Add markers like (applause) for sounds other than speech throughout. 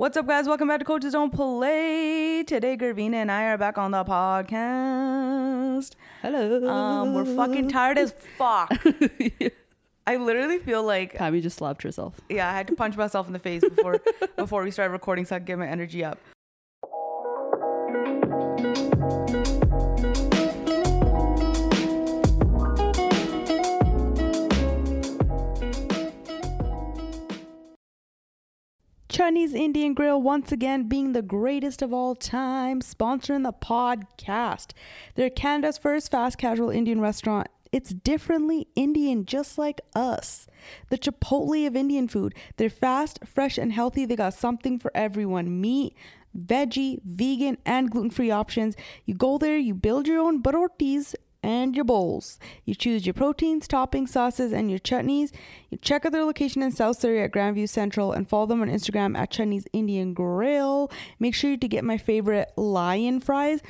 What's up, guys? Welcome back to Coaches Don't Play. Today, Gurveen and I are back on the podcast. Hello. Um, we're fucking tired as fuck. (laughs) I literally feel like Pammy just slapped herself. yeah, I had to punch myself in the face before (laughs) before we started recording so I could get my energy up. Chutney's Indian Grill once again being the greatest of all time, sponsoring the podcast. They're Canada's first fast casual Indian restaurant. It's differently Indian, just like us. The Chipotle of Indian food. They're fast, fresh, and healthy. They got something for everyone meat, veggie, vegan, and gluten free options. You go there, you build your own barotis and your bowls. You choose your proteins, toppings, sauces, and your chutneys. You check out their location in South Surrey at Grandview Central and follow them on Instagram at Chutney's Indian Grill. Make sure to get my favorite lion fries.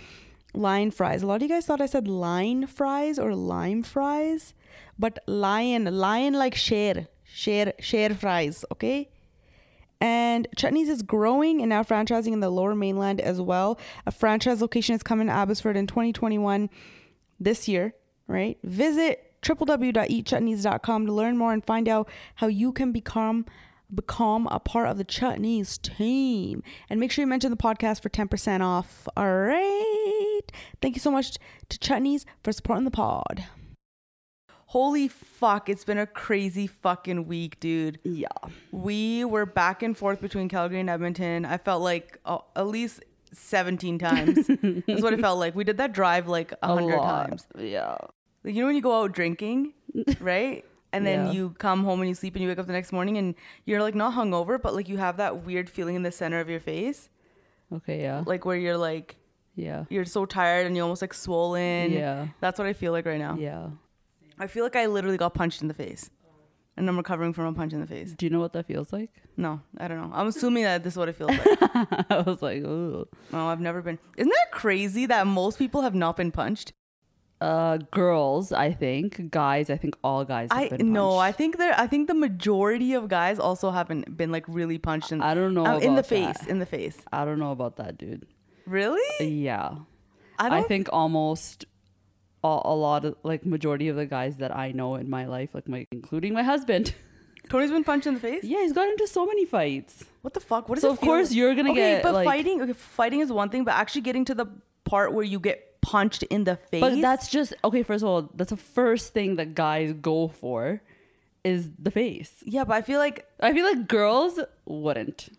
Lion fries. A lot of you guys thought I said line fries or lime fries, but lion, lion like share, share, share fries, okay? And Chutneys is growing and now franchising in the lower mainland as well. A franchise location is coming to Abbotsford in 2021 this year, right? Visit www.eatchutneys.com to learn more and find out how you can become become a part of the Chutneys team. And make sure you mention the podcast for 10% off. All right. Thank you so much to Chutneys for supporting the pod. Holy fuck, it's been a crazy fucking week, dude. Yeah. We were back and forth between Calgary and Edmonton. I felt like uh, at least 17 times. That's what it felt like. We did that drive like a hundred lot. times. Yeah. Like, you know when you go out drinking, (laughs) right? And then Yeah. you come home and you sleep and you wake up the next morning and you're like not hungover, but like you have that weird feeling in the center of your face, Okay. Yeah. like where you're like yeah. you're so tired and you're almost like swollen. Yeah. That's what I feel like right now. Yeah. I feel like I literally got punched in the face. And I'm recovering from a punch in the face. Do you know what that feels like? No, I don't know. I'm assuming that this is what it feels like. (laughs) I was like, ooh. No, I've never been. Isn't that crazy that most people have not been punched? Uh, girls, I think. Guys, I think all guys. Have I been no, I punched. think there. I think the majority of guys also haven't been like really punched in. I don't know uh, in the about face. In the face. I don't know about that, dude. Really? Yeah. I I, think almost a, a lot of like majority of the guys that I know in my life, like my including my husband. (laughs) Tony's been punched in the face. yeah, he's got into so many fights. What the fuck? What does So it of course like? you're gonna okay, get but like, fighting. Okay, fighting is one thing, but actually getting to the part where you get punched in the face. But that's just okay. First of all, that's the first thing that guys go for, is the face. yeah, but I feel like I feel like girls wouldn't.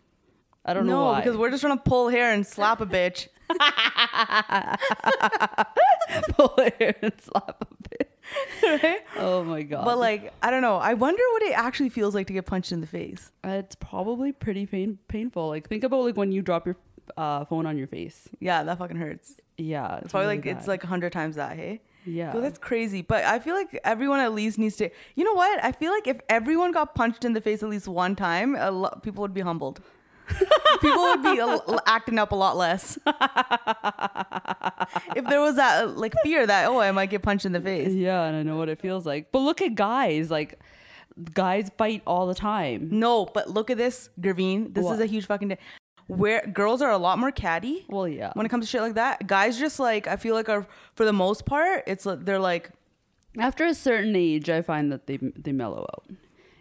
I don't know no, why. because we're just trying to pull hair and slap a bitch. Pull hair and slap a bit. right? Oh my god! But like, I don't know. I wonder what it actually feels like to get punched in the face. it's probably pretty pain painful. Like think about like when you drop your uh, phone on your face. Yeah, that fucking hurts. Yeah, It's probably really like it's like a hundred times that. Hey. yeah. That's crazy. But I feel like everyone at least needs to. You know what? I feel like if everyone got punched in the face at least one time, a lot people would be humbled. People would be l- acting up a lot less. (laughs) if there was that uh, like fear that oh I might get punched in the face. yeah, and I know what it feels like. But look at guys. Like guys fight all the time. No, but look at this, Gurveen. This is a huge fucking. Day. Where girls are a lot more catty Well, yeah. when it comes to shit like that. Guys just like I feel like are for the most part it's like they're like After a certain age, I find that they they mellow out.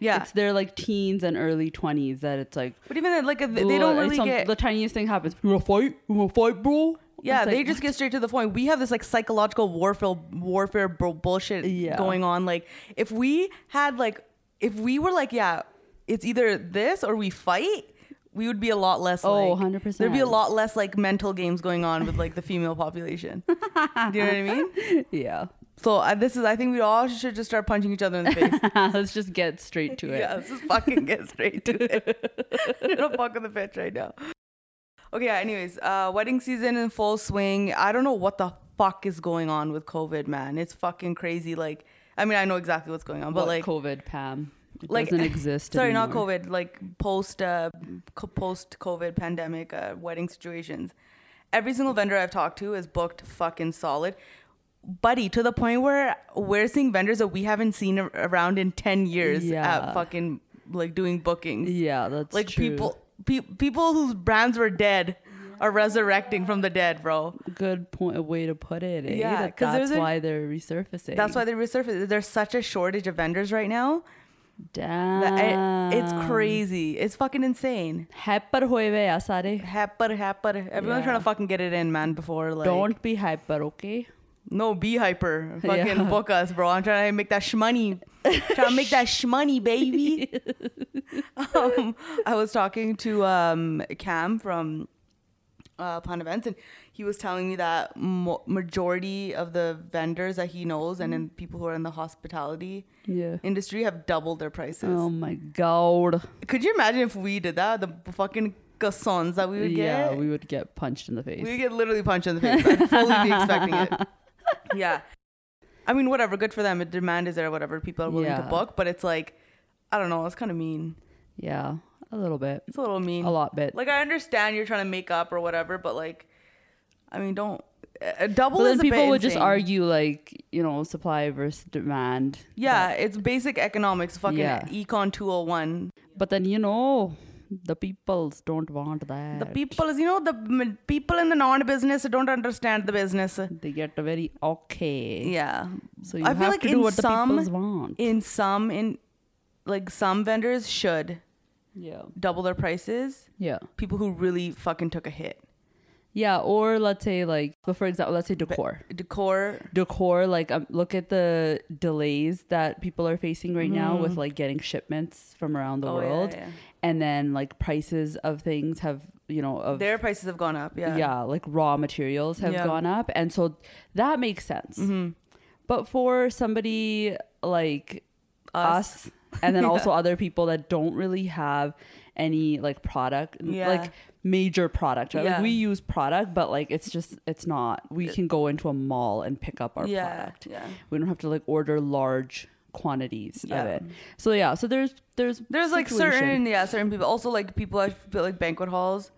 Yeah. It's their like teens and early twenties that it's like but even then, like they don't really some- get the tiniest thing happens. You wanna fight? You wanna fight, bro? Yeah, they just get straight to the point. We have this like psychological warfare warfare bro- bullshit Yeah. going on. Like if we had like if we were like yeah, it's either this or we fight, we would be a lot less Oh, like 100%. There'd be a lot less like mental games going on with like the female population. Do you know what I mean? (laughs) yeah. So uh, this is I think we all should just start punching each other in the face. (laughs) Let's just get straight to it. Yeah, let's just fucking get straight to it. (laughs) (laughs) Don't fuck with the bitch right now. Okay, yeah, anyways, uh, wedding season in full swing. I don't know what the fuck is going on with COVID, man. It's fucking crazy. Like, I mean, I know exactly what's going on, but But like, COVID, Pam. It like doesn't exist. Sorry, not. COVID. Like post, uh, post COVID pandemic uh, wedding situations. Every single vendor I've talked to is booked fucking solid. Buddy, to the point where we're seeing vendors that we haven't seen around in 10 years Yeah. at fucking like doing bookings. Yeah, that's like true. people Pe- people whose brands were dead are resurrecting from the dead, bro. Good point. Way to put it. Eh? Yeah, That 'cause there's that's a- why they're resurfacing. That's why they resurfaced. There's such a shortage of vendors right now. Damn. it- it's crazy. It's fucking insane. Hyper hoive ya sare. Hyper, hyper. Everyone's Yeah. trying to fucking get it in, man. Before like, Don't be hyper, okay? No, be hyper. (laughs) Fucking Yeah. book us, bro. I'm trying to make that shmoney. (laughs) trying to make that shmoney, baby. (laughs) um, I was talking to um, Cam from uh, Plan Events, and he was telling me that mo- majority of the vendors that he knows, and then people who are in the hospitality Yeah. industry, have doubled their prices. Oh my god. Could you imagine if we did that? The fucking cassons that we would Yeah, get. Yeah, we would get punched in the face. We would get literally punched in the face. I'd fully be expecting it. Yeah. I mean, whatever. Good for them. The demand is there. Whatever. People are willing to book. But it's like, I don't know. It's kind of mean. yeah, a little bit. It's a little mean. A lot bit. Like I understand you're trying to make up or whatever, but like, I mean, don't uh, double. But is then a people bit would just insane. argue like, you know, supply versus demand. Yeah, it's basic economics. Fucking Yeah. econ 201. But then you know, the peoples don't want that. The peoples you know, the people in the non-business don't understand the business. they get very okay. Yeah. So you I feel have like to in do what the some- peoples want. in some in like some vendors should yeah. double their prices Yeah. people who really fucking took a hit Yeah. Or let's say like, but for example, let's say decor. decor decor like um, look at the delays that people are facing right now with like getting shipments from around the Mm-hmm. Oh, yeah, world yeah. And then like prices of things have you know of their prices have gone up yeah yeah. like raw materials have Yeah. gone up and so that makes sense Mm-hmm. but for somebody like us, Us. and then (laughs) also other people that don't really have any like product Yeah. like major product right? like we use product but like it's just it's not we can go into a mall and pick up our yeah product yeah we don't have to like order large quantities Yeah. of it so yeah so there's there's there's like situation. certain yeah certain people also like people i feel like banquet halls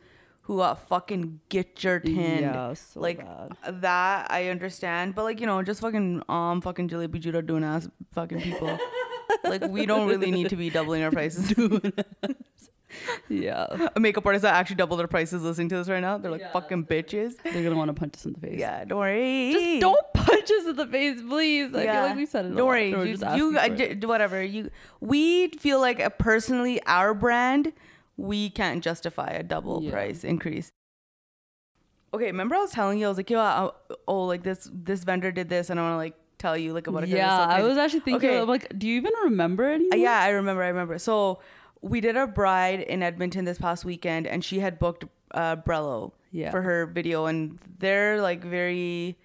who got fucking get your tin yeah so like bad. that i understand but like you know just fucking um fucking jalebi judo doing ass fucking people (laughs) like we don't really need to be doubling our prices yeah A makeup artists that actually double their prices listening to this right now they're like Yeah. fucking bitches they're gonna want to punch us in the face Yeah, don't worry. just don't punch us in the face please i feel like we said it a Don't worry. You, just you asking uh, d- whatever you. We feel like uh personally our brand, we can't justify a double Yeah. price increase. Okay, remember I was telling you I was like, yo, I, oh, like this this vendor did this, and I want to like tell you like about it. 'cause it's yeah i was actually thinking Okay. I'm like do you even remember Uh, anything yeah, I remember. I remember. So we did a bride in Edmonton this past weekend, and she had booked uh, Brello Yeah. for her video, and they're like very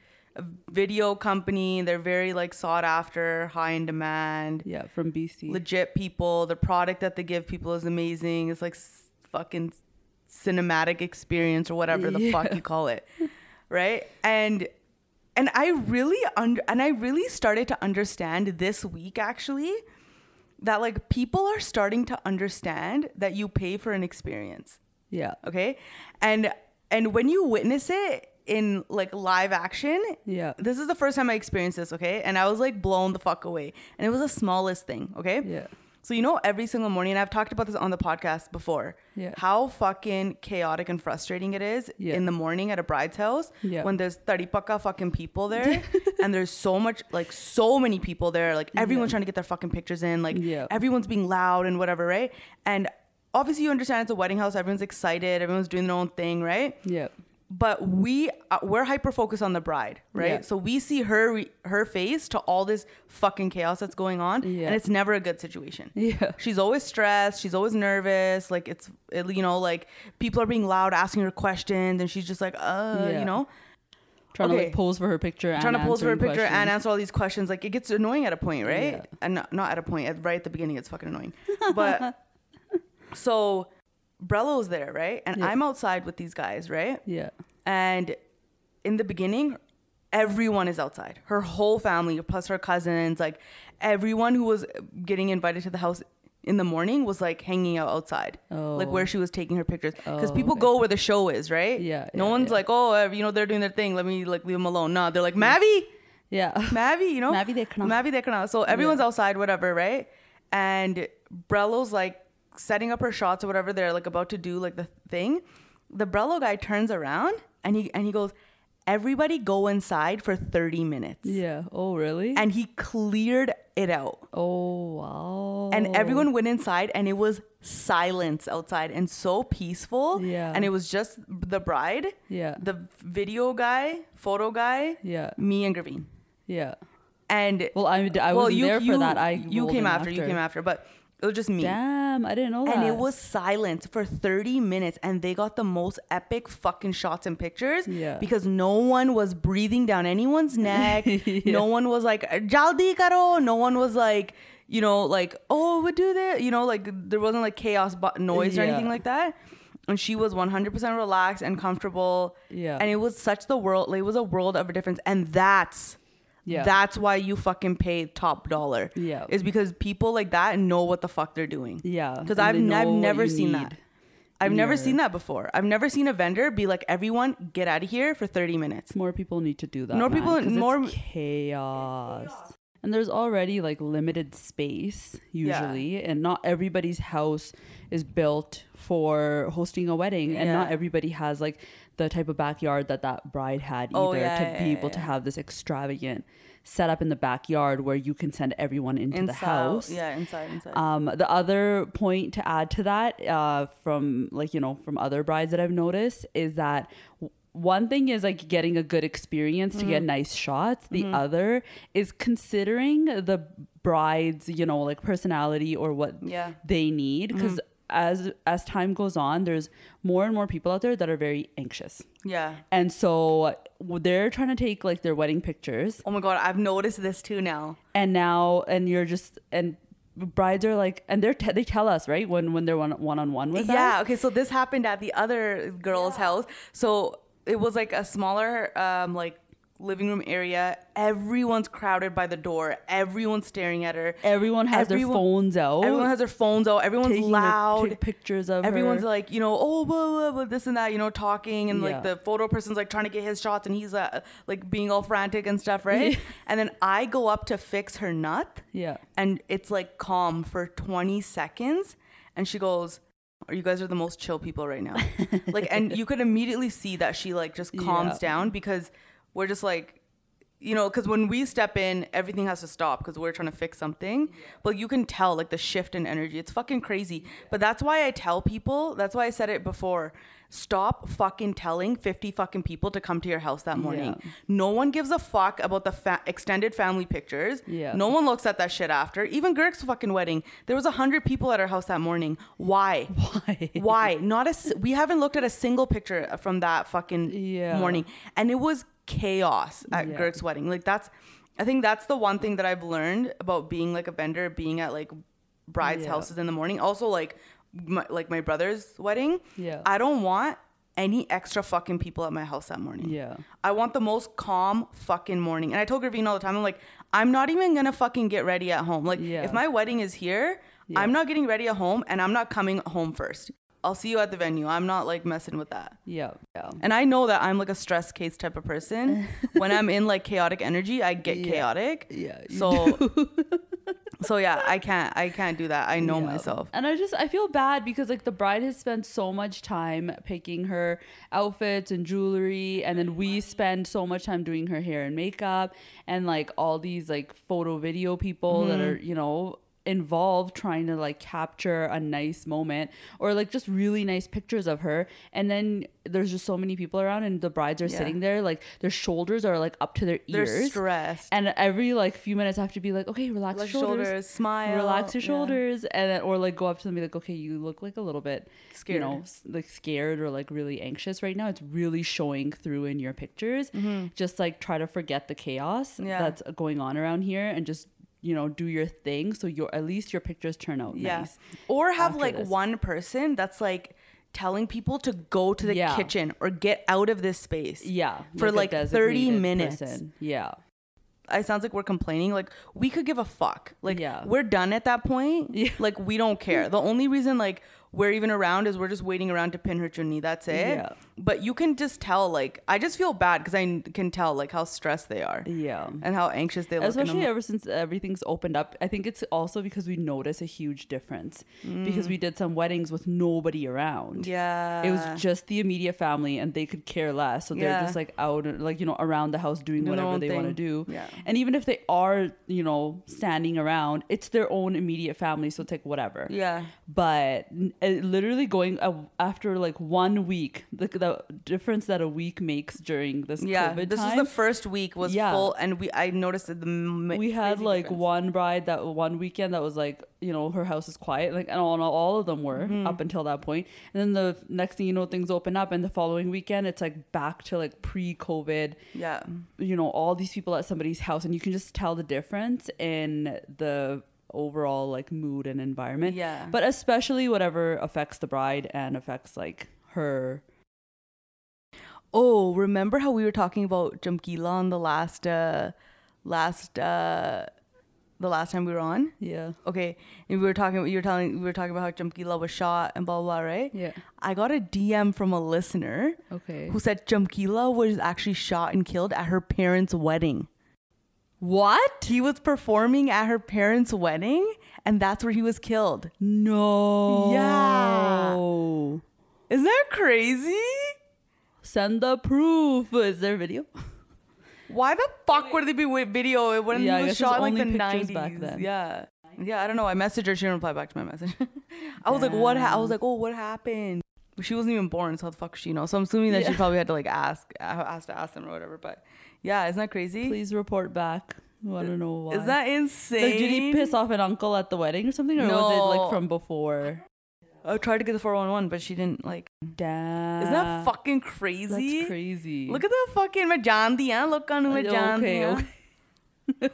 video company. They're very like sought after, high in demand, yeah from bc legit people. The product that they give people is amazing. It's like s- fucking cinematic experience or whatever the fuck you call it, (laughs) right? And and I really under and I really started to understand this week actually that like people are starting to understand that you pay for an experience. Yeah. Okay? And and when you witness it in like live action yeah. this is the first time i experienced this okay? And i was like blown the fuck away. And it was the smallest thing okay? Yeah so you know every single morning and i've talked about this on the podcast before Yeah. how fucking chaotic and frustrating it is Yeah. in the morning at a bride's house Yeah. when there's 30 paka fucking people (laughs) there and there's so much like so many people there like everyone's trying to get their fucking pictures in like Yeah. everyone's being loud and whatever right and obviously you understand it's a wedding house everyone's excited everyone's doing their own thing right yeah but we uh, we're hyper focused on the bride right? Yeah. so we see her re- her face to all this fucking chaos that's going on Yeah. and it's never a good situation. Yeah. She's always stressed she's always nervous like it's it, you know like people are being loud asking her questions and she's just like uh Yeah. you know? Trying to like pose for her picture trying and to pose for her picture and answer all these questions. Like it gets annoying at a point right? And not, not at a point at, right at the beginning it's fucking annoying. But (laughs) so Brello's there right and Yeah. i'm outside with these guys right yeah and in the beginning, everyone is outside. Her whole family, plus her cousins, like everyone who was getting invited to the house in the morning was like hanging out outside, like Oh. where she was taking her pictures. Because Oh, people okay. go where the show is, right? Yeah, No yeah, one's yeah. like, oh, you know, they're doing their thing. Let me like leave them alone. No, they're like, Mavi, yeah (laughs) Mavi, you know, Mavi dekna. Mavi dekna. So everyone's outside, whatever, right? And Brello's like setting up her shots or whatever. They're like about to do like the thing. The Brello guy turns around and he and he goes, "Everybody go inside for 30 minutes." Yeah. Oh, really? And he cleared it out. oh, wow. And everyone went inside and it was silence outside and so peaceful. Yeah. And it was just the bride, Yeah. the video guy, photo guy, Yeah. me and Gurveen. Yeah. And Well, I, I well, wasn't there for that. I you came in after, You came after, but it was just me. Damn, I didn't know that. And it was silent for 30 minutes, and they got the most epic fucking shots and pictures. Yeah. Because no one was breathing down anyone's (laughs) neck. No one was like, Jaldi karo. No one was like, you know, like, oh, we do that. You know, like there wasn't like chaos bu- noise or anything like that. And she was 100% relaxed and comfortable. Yeah. And it was such the world, like, it was a world of a difference. And that's. Yeah. That's why you fucking pay top dollar. Yeah. Is because people like that know what the fuck they're doing. Yeah. Because I've, n- I've never seen need that. I've never seen that before. I've never seen a vendor be like, everyone get out of here for 30 minutes. More people need to do that. More man, people- more- chaos. And there's already like limited space usually, and not everybody's house is built for hosting a wedding, and not everybody has like the type of backyard that that bride had either Oh, yeah, to yeah, be yeah, able to have this extravagant setup in the backyard where you can send everyone into the house. Yeah, inside, inside. Um, the other point to add to that, uh, from like you know from other brides that I've noticed is that w- one thing is like getting a good experience to Mm-hmm. get nice shots. The other is considering the bride's you know like personality or what Yeah. they need because. As as time goes on, there's more and more people out there that are very anxious, yeah. and so they're trying to take like their wedding pictures, Oh my God, I've noticed this too now. and now and you're just and brides are like and they're they tell us right when when they're one one on one with Yeah, us okay, so this happened at the other girl's house. So it was like a smaller, um, like living room area. Everyone's crowded by the door. Everyone's staring at her. everyone has Everyone- their phones out Everyone has their phones out. Everyone's taking loud. pic- pictures of Everyone's her. like, you know, oh, blah, blah, blah, this and that, you know, talking, and Yeah. like the photo person's like trying to get his shots, and he's uh, like being all frantic and stuff, right? Yeah. And then I go up to fix her nut, yeah and it's like calm for 20 seconds, and she goes, "Are you guys are the most chill people right now?" (laughs) like, and you could immediately see that she like just calms Yeah. down because we're just like. You know, because when we step in, everything has to stop because we're trying to fix something. But you can tell, like, the shift in energy. It's fucking crazy. But that's why I tell people, that's why I said it before stop fucking telling 50 fucking people to come to your house that morning. Yeah. No one gives a fuck about the fa- extended family pictures. Yeah. No one looks at that shit after. Even Girk's fucking wedding, there was a hundred people at our house that morning. Why? why Why? Not a. We haven't looked at a single picture uh, from that fucking Yeah. morning, and it was chaos at Yeah. Girk's wedding. Like that's, I think that's the one thing that I've learned about being like a vendor, being at like brides' Yeah. houses in the morning. Also, like, my, like my brother's wedding. Yeah. I don't want any extra fucking people at my house that morning. yeah I want the most calm fucking morning. And I told Gurveen all the time, I'm like, I'm not even gonna fucking get ready at home. Like, Yeah. if my wedding is here, Yeah. I'm not getting ready at home and I'm not coming home first. I'll see you at the venue. I'm not like messing with that. yeah yeah And I know that I'm like a stress case type of person. (laughs) when I'm in like chaotic energy, I get Yeah. chaotic. yeah So, (laughs) so yeah, I can't, I can't do that. I know Yeah. myself. And I just I feel bad because like the bride has spent so much time picking her outfits and jewelry and then we spend so much time doing her hair and makeup and like all these like photo video people that Mm-hmm. are, you know, involved trying to like capture a nice moment or like just really nice pictures of her and then there's just so many people around and the brides are Yeah. sitting there like their shoulders are like up to their ears They're stressed. and every like few minutes I have to be like okay relax your shoulders, shoulders, smile, relax your yeah. shoulders and then or like go up to them and be like okay you look like a little bit Scared. you know like scared or like really anxious right now it's really showing through in your pictures just like try to forget the chaos Mm-hmm. Yeah. that's going on around here and just you know do your thing so your at least your pictures turn out Yeah. nice Or have like this. one person that's like telling people to go to the Yeah. kitchen or get out of this space. yeah For, a like, 30 designated minutes. yeah It sounds like we're complaining. Like we could give a fuck. Like Yeah. we're done at that point. Yeah. Like we don't care. The only reason like we're even around is we're just waiting around to pin her chunni. That's it. Yeah. But you can just tell, like, I just feel bad because i can tell, like, how stressed they are Yeah. and how anxious they look. Especially ever since everything's opened up. I think it's also because we notice a huge difference because we did some weddings with nobody around. Mm. yeah. It was just the immediate family and they could care less. So they're Yeah. just like out, like, you know, around the house doing whatever own they want to do. Yeah. And even if they are, you know, standing around, it's their own immediate family. So it's like whatever. Yeah. But literally going uh, after like one week, the, the difference that a week makes during this Yeah. COVID this time. was the first week was Yeah. full, and we I noticed that the m- we had like difference. one bride that one weekend that was like you know her house is quiet like and all, all of them were Mm-hmm. up until that point and then the next thing you know things open up and the following weekend it's like back to like pre-covid Yeah. you know all these people at somebody's house and you can just tell the difference in the overall like mood and environment Yeah. but especially whatever affects the bride and affects like her Oh, remember how we were talking about Chamkila on the last uh last uh the last time we were on? yeah Okay. And we were talking you were telling we were talking about how Chamkila was shot and blah blah, blah right? yeah I got a DM from a listener okay who said Chamkila was actually shot and killed at her parents' wedding. what He was performing at her parents' wedding and that's where he was killed. no Yeah. Isn't that crazy? Send the proof. Is there video? Why the fuck would they be with video when Yeah, I it was shot in like the nineties? back then. Yeah, yeah. I don't know. I messaged her. She didn't reply back to my message. (laughs) I was like, "What?" Ha-? I was like, "Oh, what happened?" She wasn't even born, so how the fuck she know? So I'm assuming that she (laughs) probably had to like ask, ask to ask them or whatever. But yeah, isn't that crazy? Please report back. I don't know why. Is that insane? like, did he piss off an uncle at the wedding or something, or was it No. like from before? I tried to get the 411, but she didn't like. Damn. Isn't that fucking crazy? That's crazy. Look at the fucking मैं जानती हैं लोग कानून में Uh, जानती okay, हैं okay.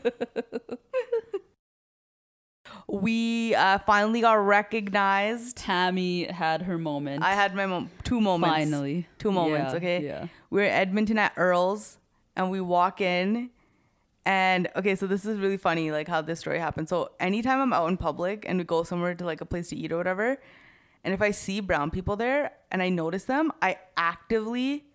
we uh, finally got recognized Tammy had her moment. I had my mom- two moments. finally Two moments, Yeah, okay? Yeah. We're in Edmonton at Earl's and we walk in and okay, so this is really funny like how this story happened. So anytime I'm out in public and we go somewhere to like a place to eat or whatever, and if I see brown people there and I notice them, I actively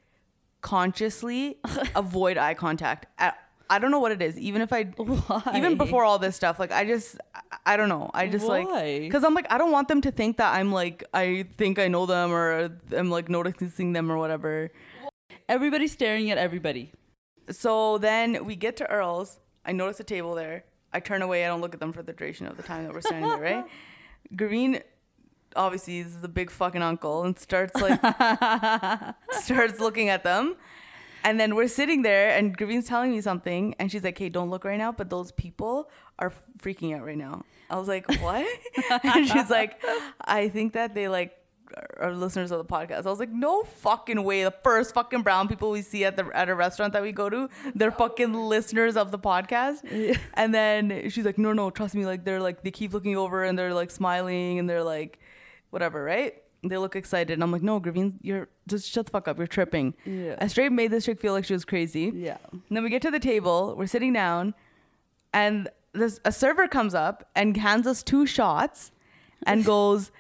consciously (laughs) avoid eye contact. I, I don't know what it is. Even if I Why? even before all this stuff, like I just I, don't know. I just like because I'm like I don't want them to think that I'm like I think I know them or I'm like noticing them or whatever. Everybody's staring at everybody. So then we get to Earl's. I notice a table there. I turn away. I don't look at them for the duration of the time that we're standing there, right? (laughs) Green, obviously, is the big fucking uncle and starts like, (laughs) starts looking at them. And then we're sitting there and Green's telling me something. And she's like, hey, don't look right now. But those people are freaking out right now. I was like, what? (laughs) and she's like, I think that they like are listeners of the podcast. I was like, no fucking way. The first fucking brown people we see at the at a restaurant that we go to, they're fucking listeners of the podcast. And then she's like, no, no, trust me. Like they're like they keep looking over and they're like smiling and they're like, whatever, right? They look excited. And I'm like, no, Gurveen, you're just shut the fuck up. You're tripping. Yeah. I straight made this chick feel like she was crazy. Yeah. And then we get to the table, we're sitting down, and this a server comes up and hands us two shots and (laughs) goes,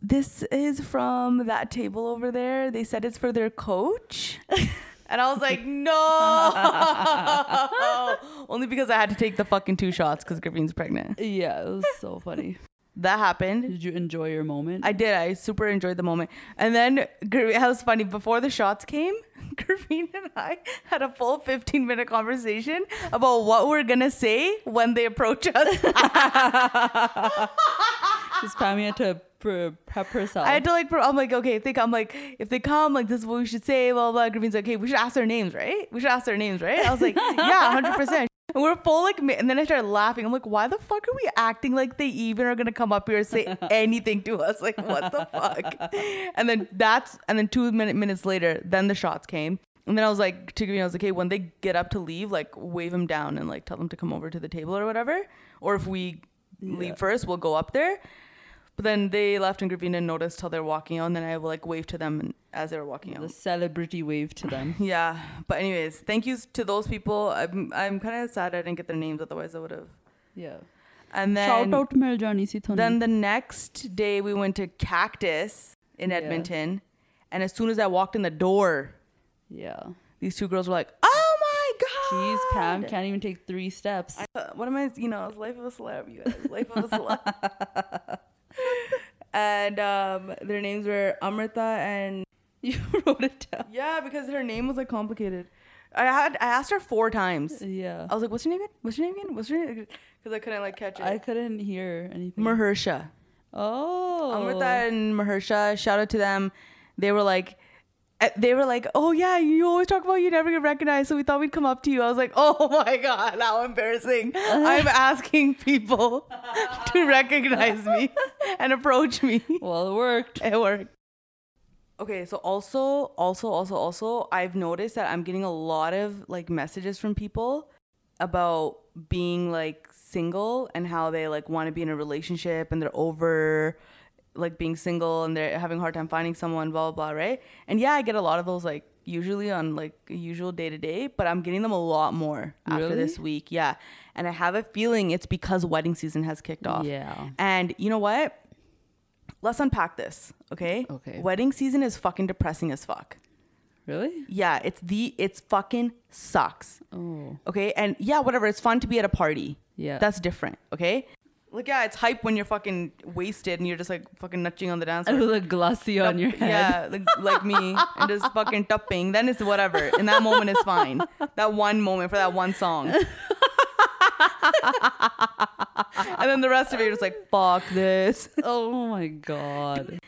This is from that table over there. They said it's for their coach. And I was like, no. (laughs) (laughs) Only because I had to take the fucking two shots because Gurveen's pregnant. Yeah, it was so funny. That happened. Did you enjoy your moment? I did. I super enjoyed the moment. And then it was funny. Before the shots came, (laughs) Gurveen and I had a full 15 minute conversation about what we're going to say when they approach us. (laughs) (laughs) Just Pammy had to pre- prep herself. I had to like, I'm like, okay, if they come, like, if they come, like, this is what we should say, blah, blah. Gurveen's like, okay, we should ask their names, right? We should ask their names, right? I was like, yeah, 100%. (laughs) And we're full like, and then I started laughing. I'm like, why the fuck are we acting like they even are gonna come up here and say (laughs) anything to us? Like, what the fuck? And then that's, and then two minute, minutes later, then the shots came. And then I was like, to Gurveen, I was like, hey, when they get up to leave, like, wave them down and like tell them to come over to the table or whatever. Or if we leave Yeah. first, we'll go up there. But then they left and Gurveen noticed how they're walking out. And then I like wave to them as they were walking out. The celebrity wave to them. (laughs) yeah. But anyways, thank yous to those people. I'm, I'm kind of sad I didn't get their names. Otherwise, I would have. Yeah. And then shout out mil jani si. Then the next day we went to Cactus in Edmonton, yeah. and as soon as I walked in the door, yeah, these two girls were like, "Oh my god!" Jeez, Pam can't even take three steps. I, uh, what am I? You know, life of a celebrity. Life of a celebrity. (laughs) (laughs) and um, their names were Amrita and (laughs) You wrote it down. yeah, because her name was like complicated. I had I asked her four times. Yeah. I was like, "What's your name again? What's your name again? What's your name?" Because I couldn't like catch it. I couldn't hear anything. Mahersha. oh. Amrita and Mahersha, shout out to them. They were like, Uh, they were like, oh yeah, you always talk about you never get recognized, so we thought we'd come up to you. I was like, oh (laughs) my god, how embarrassing! I'm (laughs) asking people (laughs) to recognize me and approach me. Well, it worked. It worked. Okay, so also, also, also, also, I've noticed that I'm getting a lot of like messages from people about being like single and how they like want to be in a relationship and they're over like being single and they're having a hard time finding someone, blah blah blah, right? And yeah, I get a lot of those like usually on like a usual day to day, but I'm getting them a lot more after Really? this week. Yeah. And I have a feeling it's because wedding season has kicked off. Yeah. And you know what? Let's unpack this, okay? Okay. Wedding season is fucking depressing as fuck. Really? Yeah, it's the it's fucking sucks. Oh. Okay? And yeah, whatever, it's fun to be at a party. Yeah. That's different, okay? Like yeah, it's hype when you're fucking wasted and you're just like fucking nutching on the dance And floor. (laughs) with a glossy on your head. Yeah, like, like me, and just (laughs) fucking tupping. Then it's whatever. In that moment, it's fine. That one moment for that one song. (laughs) and then the rest of it, you're just like, fuck this. Oh my god.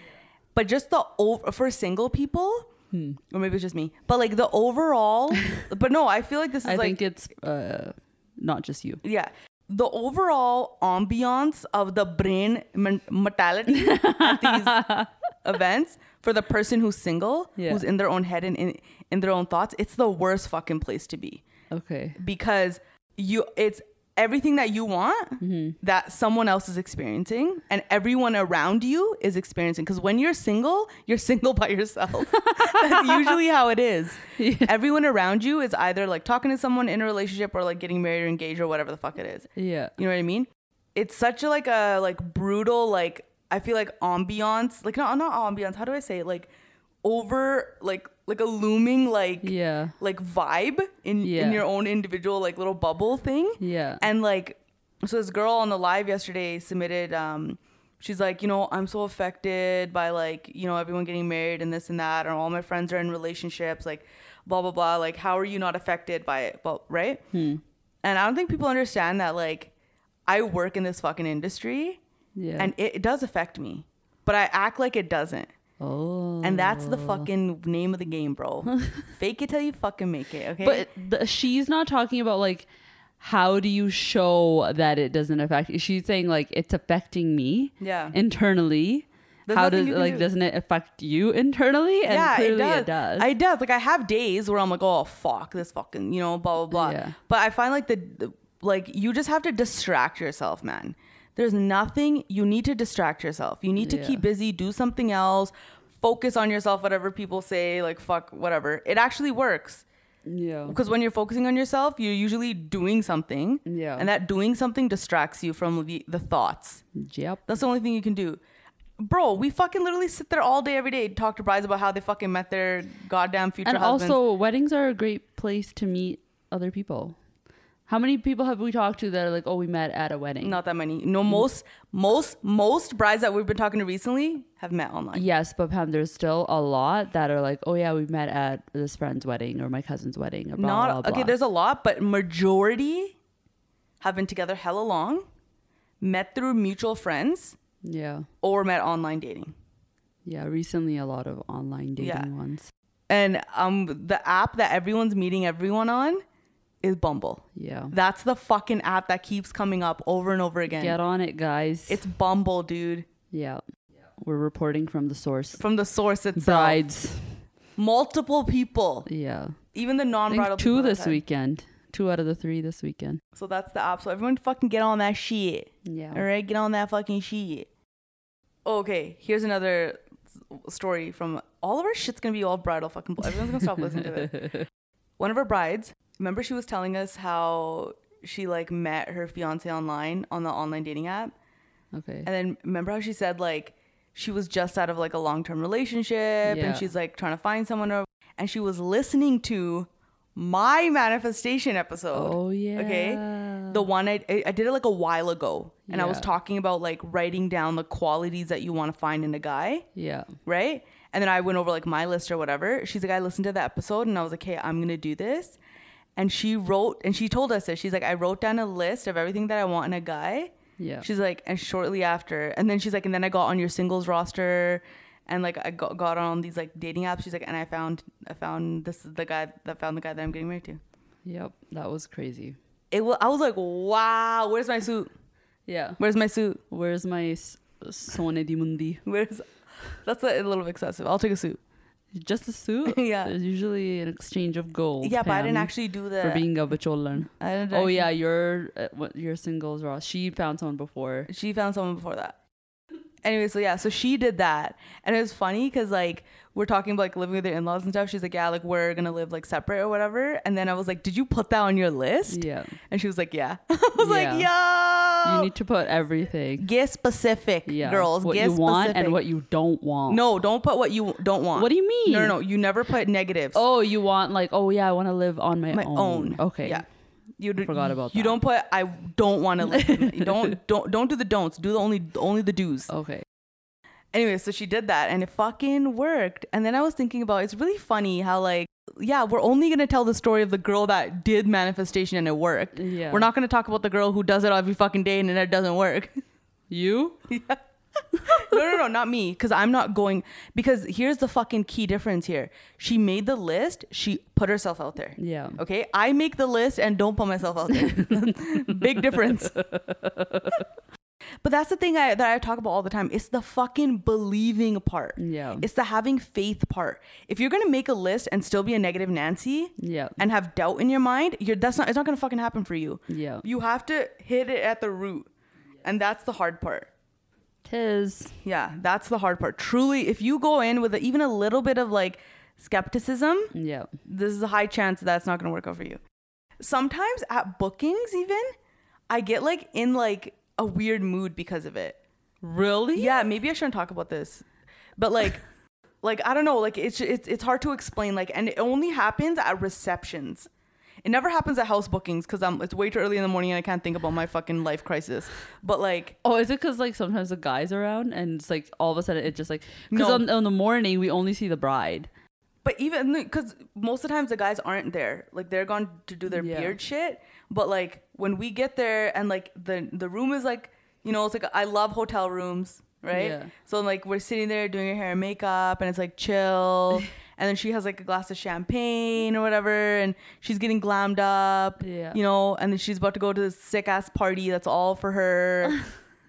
But just the over for single people, Hmm. or maybe it's just me. But like the overall, but no, I feel like this is I like think it's uh not just you. yeah, the overall ambiance of the brain mortality at these (laughs) events for the person who's single, Yeah. who's in their own head and in, in their own thoughts. It's the worst fucking place to be Okay. because you it's everything that you want Mm-hmm. that someone else is experiencing and everyone around you is experiencing because when you're single you're (laughs) single by yourself (laughs) that's usually how it is (laughs) Yeah. everyone around you is either like talking to someone in a relationship or like getting married or engaged or whatever the fuck it is Yeah. you know what i mean it's such a like a like brutal like i feel like ambiance like not not ambiance how do i say it like over like like a looming like Yeah. like vibe in Yeah. in your own individual like little bubble thing Yeah. and like so this girl on the live yesterday submitted um she's like you know i'm so affected by like you know everyone getting married and this and that and all my friends are in relationships like blah blah blah like how are you not affected by it well right Hmm. and i don't think people understand that like i work in this fucking industry Yeah. and it, it does affect me but i act like it doesn't oh. and that's the oh. fucking name of the game bro (laughs) fake it till you fucking make it okay But the, she's not talking about like how do you show that it doesn't affect you. She's saying like it's affecting me yeah internally. There's how does like do. doesn't it affect you internally? And yeah, clearly it does. it does. I does. Like I have days where I'm like, oh fuck this fucking, you know, blah blah blah. Yeah. But I find like the, the like you just have to distract yourself, man. There's nothing you need to distract yourself. You need to Yeah. keep busy, do something else, focus on yourself. Whatever people say, like fuck, whatever. It actually works yeah. because when you're focusing on yourself, you're usually doing something, Yeah. and that doing something distracts you from the the thoughts. Yep. That's the only thing you can do. Bro, we fucking literally sit there all day, every day, talk to brides about how they fucking met their goddamn future And husbands. also, weddings are a great place to meet other people. How many people have we talked to that are like, oh, we met at a wedding? not that many. No, most, most, most brides that we've been talking to recently have met online. Yes, but Pam, there's still a lot that are like, oh yeah, we met at this friend's wedding or my cousin's wedding or blah not blah blah. okay. There's a lot, but majority have been together hella long, met through mutual friends, yeah, or met online dating. yeah. Recently, a lot of online dating Yeah. ones. And um, the app that everyone's meeting everyone on is Bumble. Yeah, That's the fucking app that keeps coming up over and over again. get on it, guys. It's Bumble, dude. yeah. We're reporting from the source. From the source itself. Brides. Multiple people. Yeah, Even the I non-bridal think two this weekend. Two out of the three this weekend. So that's the app. So everyone fucking get on that shit. Yeah. All right, get on that fucking shit. Okay, here's another story from all of our shit's gonna be all bridal fucking. Everyone's gonna stop listening to this. (laughs) One of our brides, remember, she was telling us how she like met her fiance online on the online dating app. Okay. And then remember how she said like she was just out of like a long term relationship Yeah. and she's like trying to find someone or, and she was listening to my manifestation episode. Oh yeah. Okay. The one I I did it like a while ago and I was talking about like writing down the qualities that you want to find in a guy, Yeah. right? And then I went over like my list or whatever. She's like I listened to the episode and I was like, "Hey, I'm going to do this." And she wrote and she told us this. She's like, "I wrote down a list of everything that I want in a guy." Yeah. She's like, and shortly after, and then she's like, and then I got on your singles roster, and like I got, got on these like dating apps. She's like, and I found I found this is the guy that found the guy that I'm getting married to. Yep. That was crazy. It was I was like, wow, where's my suit? Yeah. Where's my suit? Where's my s- Sone di Mundi? (laughs) Where's that's a, little excessive. I'll take a suit. Just a suit? (laughs) Yeah. There's usually an exchange of gold. yeah, but I didn't actually do that. For being a bacholan. I didn't Oh actually- yeah, your uh, what your singles Ross. She found someone before. she found someone before that. Anyway, so yeah, so she did that, and it was funny because like we're talking about like living with your in laws and stuff. She's like, yeah, like we're gonna live like separate or whatever. And then I was like, did you put that on your list? Yeah. And she was like, yeah. (laughs) I was like, Yeah. Yo, You need to put everything. get specific, Yeah. girls. What get you want and what you don't want. No, don't put what you don't want. What do you mean? No, no, no. You never put negatives. Oh, you want like, oh yeah, I want to live on my, my own. own. Okay. Yeah. You d- Forgot about that. You that. don't put I don't want to live. you (laughs) don't don't don't do the don'ts. Do the only only the do's. Okay. Anyway, so she did that and it fucking worked. And then I was thinking about it's really funny how like yeah, we're only gonna tell the story of the girl that did manifestation and it worked. Yeah. We're not gonna talk about the girl who does it every fucking day and it doesn't work. (laughs) You? (laughs) no, no, no, not me. Because I'm not going. Because here's the fucking key difference here. She made the list. She put herself out there. Yeah. Okay. I make the list and don't put myself out there. (laughs) Big difference. But that's the thing I, that I talk about all the time. It's the fucking believing part. Yeah. It's the having faith part. If you're gonna make a list and still be a negative Nancy Yeah. and have doubt in your mind, you're that's not. It's not gonna fucking happen for you. Yeah. You have to hit it at the root, and that's the hard part. Tis. Yeah, that's the hard part. Truly, if you go in with a, even a little bit of like skepticism, Yeah. this is a high chance that's not going to work out for you. Sometimes at bookings, even, I get like in like a weird mood because of it. Really? Yeah, maybe I shouldn't talk about this, but like, (laughs) like I don't know, like it's it's it's hard to explain. Like, and it only happens at receptions. It never happens at house bookings because I'm it's way too early in the morning and I can't think about my fucking life crisis. But like, Oh, is it because like sometimes the guys around and it's like all of a sudden it just like because No. on, on the morning we only see the bride. But even because most of the times the guys aren't there, like they're gone to do their Yeah. beard shit. But like when we get there and like the the room is like you know it's like I love hotel rooms, right? Yeah. So like we're sitting there doing her hair and makeup, and it's like chill. (laughs) and then she has like a glass of champagne or whatever, and she's getting glammed up, Yeah. you know. And then she's about to go to this sick ass party that's all for her.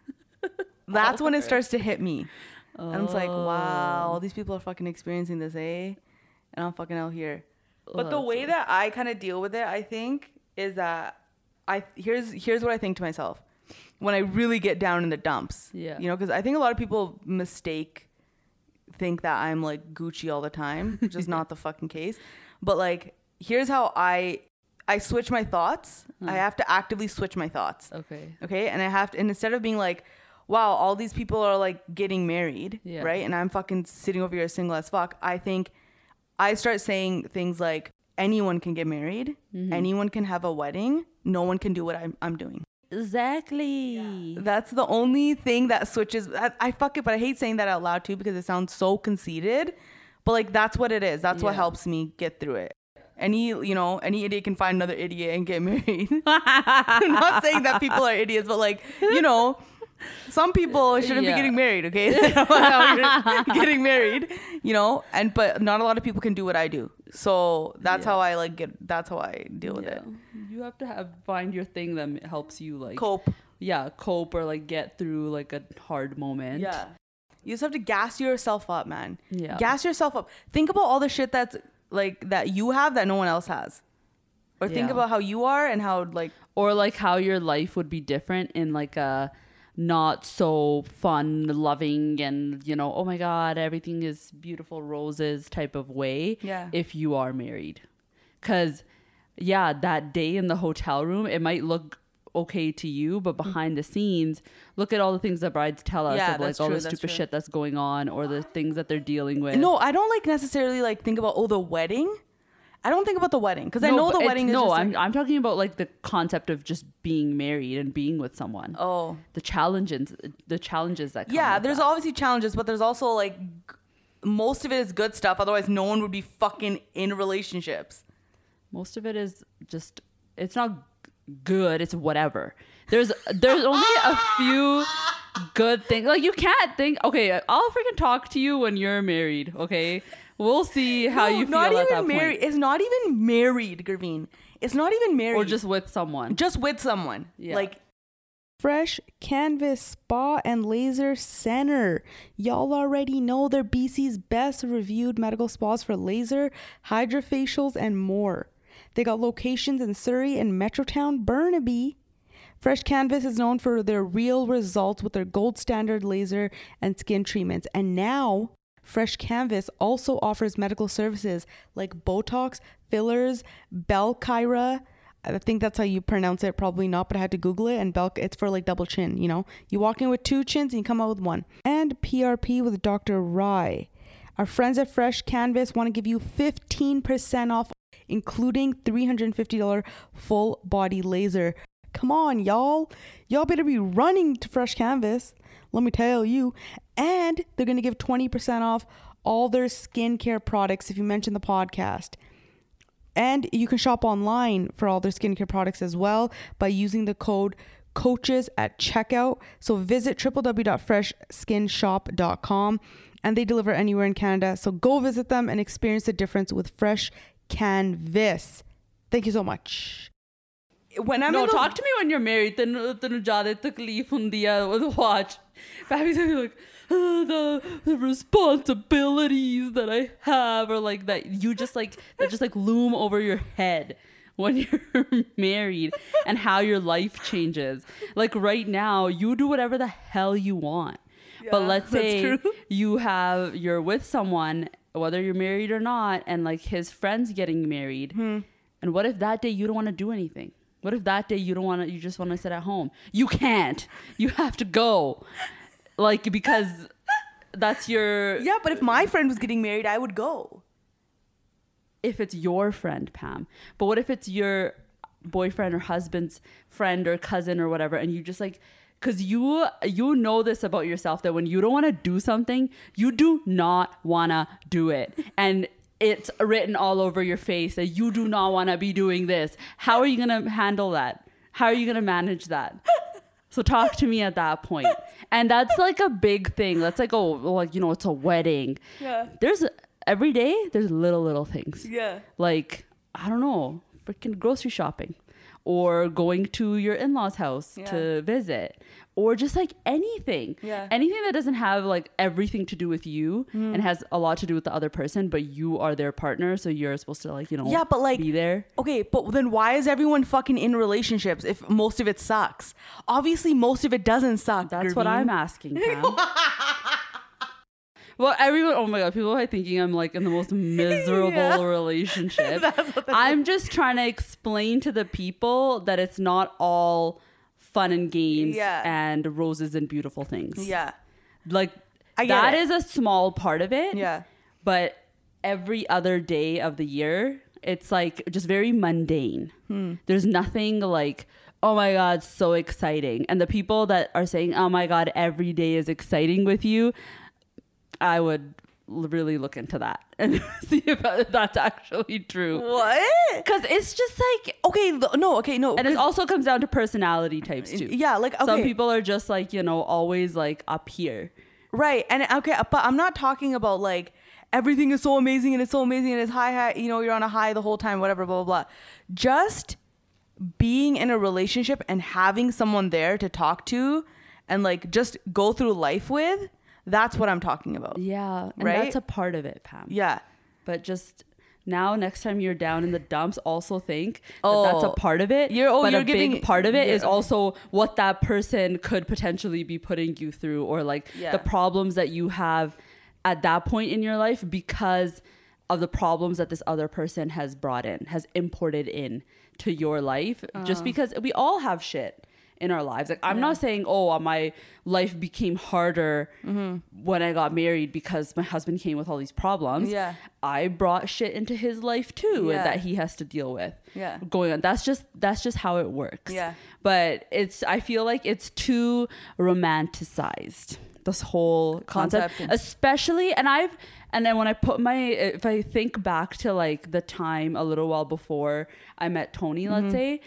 (laughs) that's when it starts to hit me. And it's like, wow, Oh. all these people are fucking experiencing this, eh? And I'm fucking out here. Oh, But the way that I kind of deal with it, I think, is that I here's here's what I think to myself when I really get down in the dumps. Yeah. You know, because I think a lot of people mistake think that I'm like Gucci all the time, (laughs) which is not the fucking case. But like, here's how I I switch my thoughts. Hmm. I have to actively switch my thoughts. Okay. Okay. And I have to, and instead of being like, wow, all these people are like getting married, Yeah. right? And I'm fucking sitting over here single as fuck. I think I start saying things like, anyone can get married, Mm-hmm. anyone can have a wedding, no one can do what I'm, I'm doing. Exactly. That's the only thing that switches. I, I fuck it, but I hate saying that out loud too because it sounds so conceited. But like, that's what it is. That's what helps me get through it. Any, you know, any idiot can find another idiot and get (laughs) married. I'm (laughs) (laughs) not saying that people are idiots, but like, you know, some people shouldn't Yeah. be getting married, okay? They're out here getting married, you know, and but not a lot of people can do what I do. So that's Yeah. how I like get. That's how I deal with Yeah. it. You have to have find your thing that helps you like Cope. yeah cope or like get through like a hard moment. Yeah. You just have to gas yourself up, man. Yeah. Gas yourself up. Think about all the shit that's like that you have that no one else has. Or think about how you are and how like or like how your life would be different in like a not so fun loving and you know oh my god everything is beautiful roses type of way Yeah. if you are married because yeah, that day in the hotel room, it might look okay to you, but behind the scenes, look at all the things that brides tell us Yeah, of like that's all the stupid true. shit that's going on or the things that they're dealing with. No, I don't like necessarily like think about oh the wedding. I don't think about the wedding because I No, know but the it's- wedding is No, just I'm like, I'm talking about like the concept of just being married and being with someone. oh The challenges, the challenges that come yeah. with There's that. obviously challenges, but there's also like g- most of it is good stuff. Otherwise, no one would be fucking in relationships. most of it is just it's not good it's whatever there's there's only a few good things like you can't think okay i'll freaking talk to you when you're married okay we'll see how No, you feel not at even that married. point It's not even married, Gurveen. It's not even married. or just with someone just with someone. Yeah. Like Fresh Canvas Spa and Laser Center. Y'all already know they're BC's best reviewed medical spas for laser, hydrofacials, and more. They got locations in Surrey and Metrotown, Burnaby. Fresh Canvas is known for their real results with their gold standard laser and skin treatments. And now, Fresh Canvas also offers medical services like Botox, fillers, Belkyra. I think that's how you pronounce it. Probably not, but I had to Google it. And Belk, it's for like double chin. You know, you walk in with two chins and you come out with one. And PRP with Dr. Rye. Our friends at Fresh Canvas want to give you 15% off, including $350 full body laser. Come on, y'all. Y'all better be running to Fresh Canvas. Let me tell you. And they're going to give 20% off all their skincare products if you mention the podcast. And you can shop online for all their skincare products as well by using the code coaches at checkout. So visit www.freshskinshop.com and they deliver anywhere in Canada. So go visit them and experience the difference with Fresh Canvas. Thank you so much when I'm no, those... talk to me when you're married. Then then jade takleef hundi (laughs) the watch. Pappy's gonna be like the, the responsibilities that I have, or like that you just like (laughs) that just like loom over your head when (laughs) you're married and how your life changes. Like right now, you do whatever the hell you want. Yeah, but let's say you have you're with someone, whether you're married or not, and like his friends getting married. Hmm. And what if that day you don't want to do anything? What if that day you don't want to you just want to sit at home? You can't. You have to go. Like because that's your yeah, but if my friend was getting married, I would go. if it's your friend pam. But what if it's your boyfriend or husband's friend or cousin or whatever and you just like because you you know this about yourself that when you don't want to do something you do not want to do it. And it's written all over your face that you do not want to be doing this. How are you going to handle that? How are you going to manage that? So talk to me at that point. And that's like a big thing. That's like oh like you know it's a wedding. Yeah. there's every day there's little little things. Yeah. like I don't know, freaking grocery shopping, or going to your in-laws' house Yeah. to visit, or just like anything, Yeah. anything that doesn't have like everything to do with you Hmm. and has a lot to do with the other person, but you are their partner, so you're supposed to like you know Yeah, but, like, be there. Okay, but then why is everyone fucking in relationships if most of it sucks? Obviously, most of it doesn't suck. That's what I'm asking, (laughs) Well, everyone, oh my god, people are thinking I'm like in the most (laughs) miserable Yeah. relationship. (laughs) I'm just trying to explain to the people that it's not all fun and games Yeah. and roses and beautiful things. Yeah. Like that it. is a small part of it. Yeah. But every other day of the year, it's like just very mundane. Hmm. There's nothing like, oh my God, so exciting. And the people that are saying, oh my God, every day is exciting with you, I would really look into that (laughs) and (laughs) see if that's actually true. What? Because it's just like, Okay, no, okay, no. and it also comes down to personality types too. yeah, like okay. Some people are just like, you know, always like up here. Right. And okay, but I'm not talking about like everything is so amazing and it's so amazing and it's high, high, you know, you're on a high the whole time, whatever, blah, blah, blah. Just being in a relationship and having someone there to talk to and like just go through life with, that's what I'm talking about. Yeah. And Right? that's a part of it, Pam. Yeah. But just now, next time you're down in the dumps, also think that oh. that's a Oh. part of it. You're- oh, but you're a giving- big part of it is also what that person could potentially be putting you through, or like Yeah. the problems that you have at that point in your life because of the problems that this other person has brought in, has imported in to your life. Just oh. because we all have shit in our lives. Like I'm not saying, oh, uh, my life became harder mm-hmm. when I got married because my husband came with all these problems. Yeah. I brought shit into his life too Yeah. that he has to deal with. Yeah. Going on. That's just that's just how it works. Yeah. But it's I feel like it's too romanticized. This whole concept, Concept. especially and I've and then when I put my if I think back to like the time a little while before I met Tony, let's mm-hmm. say,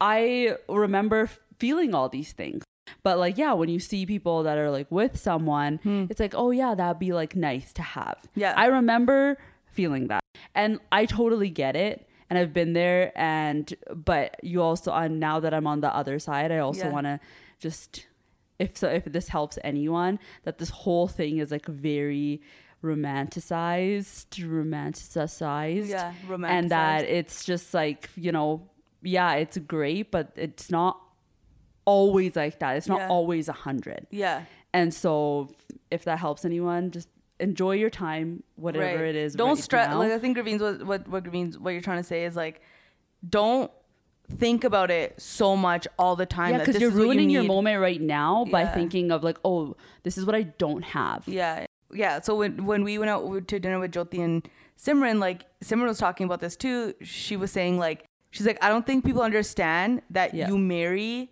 I remember feeling all these things. But like yeah, when you see people that are like with someone, hmm. it's like, "Oh yeah, that'd be like nice to have." Yeah. I remember feeling that. And I totally get it. And I've been there and but you also on now that I'm on the other side, I also Yeah. want to just if so if this helps anyone that this whole thing is like very romanticized, romanticized. Yeah, romanticized. And that it's just like, you know, yeah, it's great, but it's not always like that. It's not Yeah. always a hundred. Yeah. And so if that helps anyone, just enjoy your time, whatever Right. it is. Don't right stress. Like I think Gurveen's what what what Gurveen's what you're trying to say is like, don't think about it so much all the time. yeah, because you're what you ruining your moment right now by thinking of like, oh, this is what I don't have. Yeah, yeah. So when when we went out to dinner with Jyoti and Simran, like Simran was talking about this too. She was saying like she's like I don't think people understand that Yeah. you marry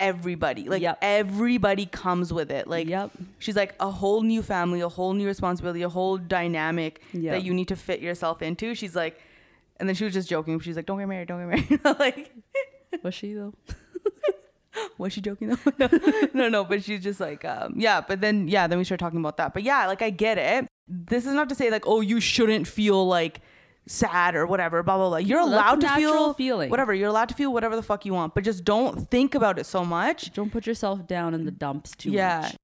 everybody. Like Yep. everybody comes with it. Like Yep. she's like a whole new family, a whole new responsibility, a whole dynamic Yep. that you need to fit yourself into. She's like, and then she was just joking. She's like, "Don't get married, don't get married." (laughs) like. (laughs) Was she though? (laughs) Was she joking though? no, no, no, but she's just like, um, yeah. But then, yeah, then we start talking about that. But yeah, like I get it. This is not to say like, oh, you shouldn't feel like sad or whatever. Blah blah blah. You're that's allowed to natural feel feeling. whatever. You're allowed to feel whatever the fuck you want, but just don't think about it so much. Don't put yourself down in the dumps too Yeah. much.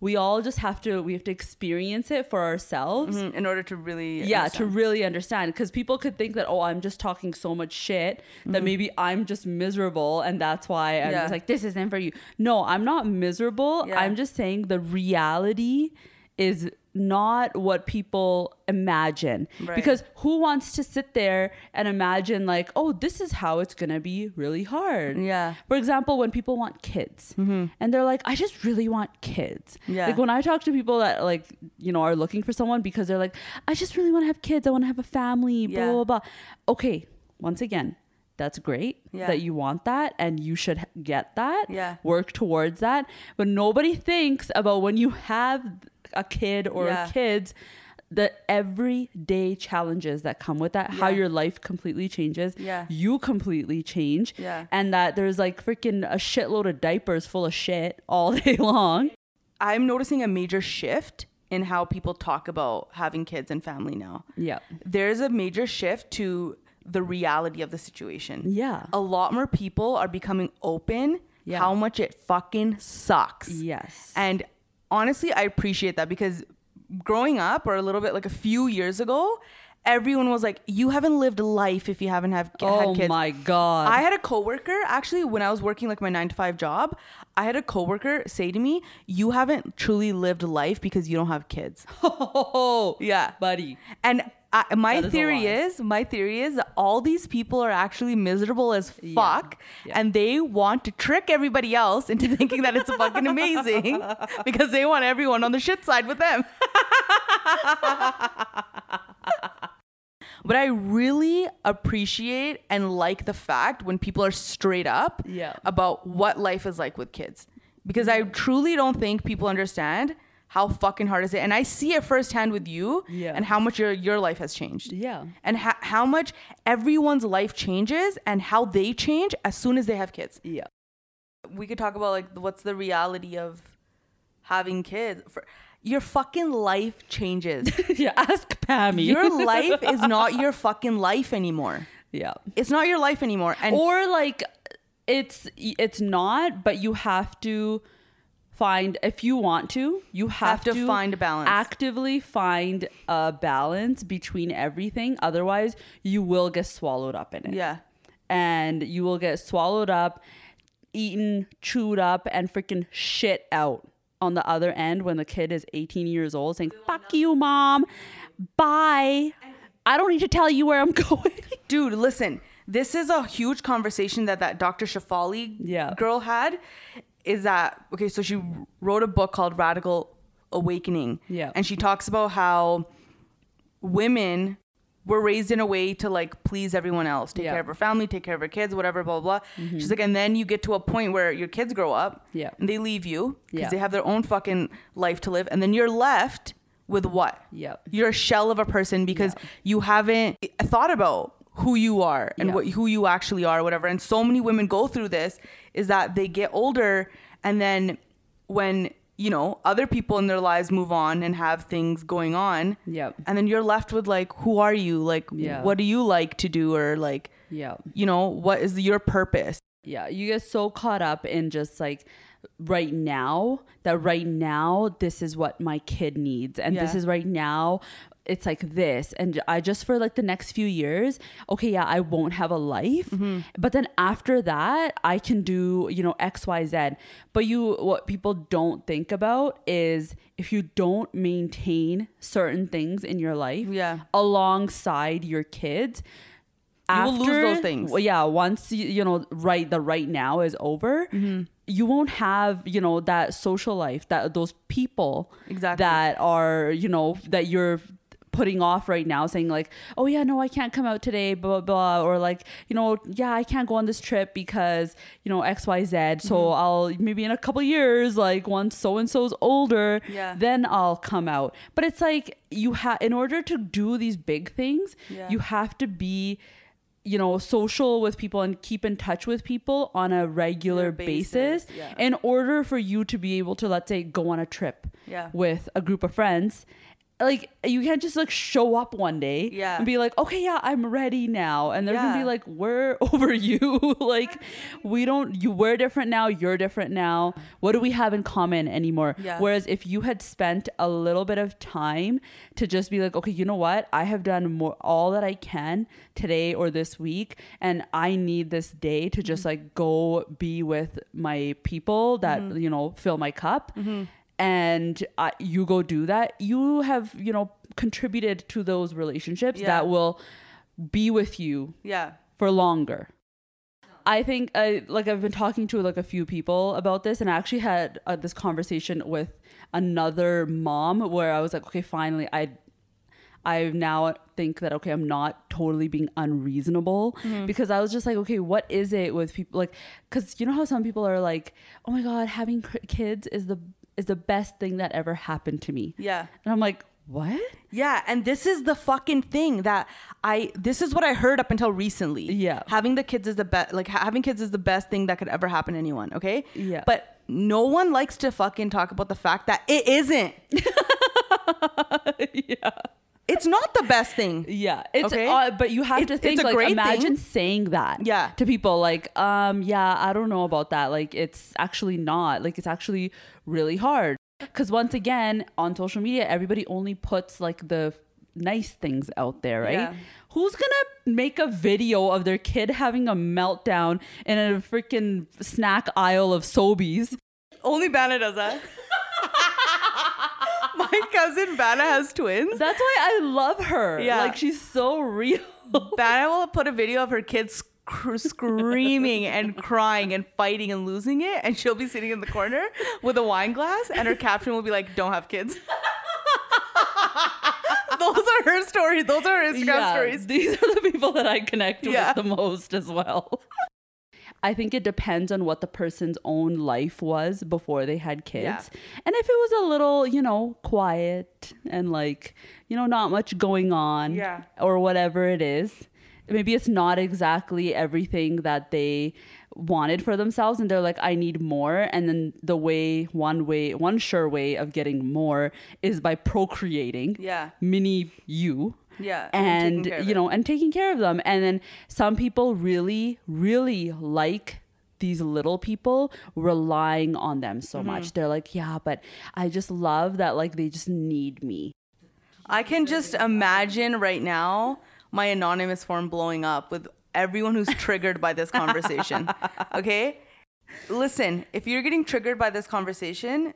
We all just have to we have to experience it for ourselves. Mhm, In order to really, Yeah, to really understand. Because people could think that, oh, I'm just talking so much shit that maybe I'm just miserable and that's why I'm Mm-hmm. Yeah. just like, this isn't for you. No, I'm not miserable. Yeah. I'm just saying the reality is not what people imagine. Right. Because who wants to sit there and imagine, like, oh, this is how it's to be really hard? Yeah. For example, when people want kids mm-hmm. and they're like, I just really want kids. Yeah. Like when I talk to people that like, you know, are looking for someone because they're like, I just really want to have kids. I want to have a family, blah, Yeah. blah, blah. Okay. Once again, that's great Yeah. that you want that and you should get that. Yeah. Work towards that. But nobody thinks about when you have a kid or Yeah. kids the everyday challenges that come with that, how your life completely changes. Yeah. You completely change. Yeah. And that there's like freaking a shitload of diapers full of shit all (laughs) day long. I'm noticing a major shift in how people talk about having kids and family now. Yeah. There's a major shift to the reality of the situation. Yeah. a lot more people are becoming open Yeah. how much it fucking sucks. Yes. And honestly, I appreciate that because growing up or a little bit like a few years ago, everyone was like, you haven't lived life if you haven't have oh had kids. Oh my god. I had a coworker actually when I was working like my 9 to 5 job, I had a coworker say to me, "You haven't truly lived life because you don't have kids." (laughs) oh Yeah. buddy. And I, my That is a theory is, my theory is that all these people are actually miserable as Yeah. fuck, Yeah. and they want to trick everybody else into (laughs) thinking that it's fucking amazing (laughs) because they want everyone on the shit side with them. but I really appreciate and like the fact when people are straight up Yeah. about what life is like with kids, because I mm-hmm. truly don't think people understand. How fucking hard is it? And I see it firsthand with you, Yeah. and how much your your life has changed Yeah. and ha- how much everyone's life changes and how they change as soon as they have kids. Yeah. We could talk about like what's the reality of having kids. For, your fucking life changes. (laughs) yeah. Ask Pammy. your life is (laughs) not your fucking life anymore. yeah. It's not your life anymore. And or like it's it's not, but you have to find if you want to, you have, Have to find a balance. Actively find a balance between everything. Otherwise, you will get swallowed up in it. yeah, and you will get swallowed up, eaten, chewed up, and freaking shit out on the other end when the kid is 18 years old saying, fuck you, mom. Bye. I don't need to tell you where I'm (laughs) going. Dude, listen. This is a huge conversation that that Dr. Shefali Yeah. girl had. Is that okay? So she wrote a book called Radical Awakening. Yeah. And she talks about how women were raised in a way to like please everyone else, take Yeah. care of her family, take care of her kids, whatever, blah blah. blah. Mm-hmm. She's like, and then you get to a point where your kids grow up, Yeah. and they leave you because Yeah. they have their own fucking life to live, and then you're left with what? Yep. You're a shell of a person because Yeah. you haven't thought about who you are and Yeah. what who you actually are, whatever. And so many women go through this is that they get older and then when you know other people in their lives move on and have things going on Yep. and then you're left with like who are you like Yeah. what do you like to do or like Yeah. you know what is your purpose Yeah, you get so caught up in just like right now that right now this is what my kid needs and this is right now it's like this and I just for like the next few years okay yeah I won't have a life Mm-hmm. but then after that I can do you know XYZ but you what people don't think about is if you don't maintain certain things in your life Yeah. alongside your kids You will lose those things. well, yeah once you, you know right the right now is over Mm-hmm. you won't have you know that social life that those people Exactly. that are you know that you're putting off right now saying like oh yeah no i can't come out today blah blah blah or like you know yeah i can't go on this trip because you know xyz so Mm-hmm. i'll maybe in a couple years like once so and so's older Yeah. then i'll come out but it's like you have in order to do these big things Yeah. you have to be you know social with people and keep in touch with people on a regular basis, basis, yeah. in order for you to be able to let's say go on a trip Yeah. with a group of friends like you can't just like show up one day Yeah. and be like okay yeah i'm ready now. And they're gonna be like we're (laughs) over you. (laughs) Like we don't you we're different now you're different now. What do we have in common anymore? Yeah. whereas if you had spent a little bit of time to just be like okay you know what? I have done more all that i can today or this week and i need this day to just mm-hmm. like go be with my people that mm-hmm. you know fill my cup mm-hmm. And uh, you go do that you have you know contributed to those relationships Yeah. that will be with you yeah for longer i think I, like i've been talking to like a few people about this and i actually had uh, this conversation with another mom where i was like okay finally i I now think that okay, I'm not totally being unreasonable because I was just like, okay, what is it with people like? Because you know how some people are like, oh my god, having cr- kids is the is the best thing that ever happened to me, yeah and I'm like, what? Yeah, and this is the fucking thing that I this is what I heard up until recently. Yeah. Having the kids is the best like ha- having kids is the best thing that could ever happen to anyone, okay? Yeah. But no one likes to fucking talk about the fact that it isn't. (laughs) yeah. It's not the best thing. Yeah, it's Okay? uh, but you have It's- to it's think a like great imagine thing. saying that Yeah. to people like um yeah I don't know about that like it's actually not like it's actually really hard because once again on social media everybody only puts like the nice things out there right Yeah. who's gonna make a video of their kid having a meltdown in a freaking snack aisle of Sobeys Only Banna does that. (laughs) My cousin Banna has twins. that's why I love her Yeah. like she's so real Banna will put a video of her kids sc- screaming and crying and fighting and losing it, and she'll be sitting in the corner with a wine glass, and her caption will be like, "Don't have kids." (laughs) Those are her stories. Those are her Instagram yeah, stories. These are the people that I connect Yeah. with the most as well. I think it depends on what the person's own life was before they had kids. Yeah. And if it was a little, you know, quiet and like, you know, not much going on Yeah. or whatever it is, maybe it's not exactly everything that they wanted for themselves and they're like I need more and then the way one way one sure way of getting more is by procreating Yeah. mini you Yeah, and, of you know and taking care of them and then some people really really like these little people relying on them so Mm-hmm. much they're like yeah but i just love that like they just need me I can just imagine right now my anonymous form blowing up with everyone who's triggered by this conversation. (laughs) Okay? Listen, if you're getting triggered by this conversation,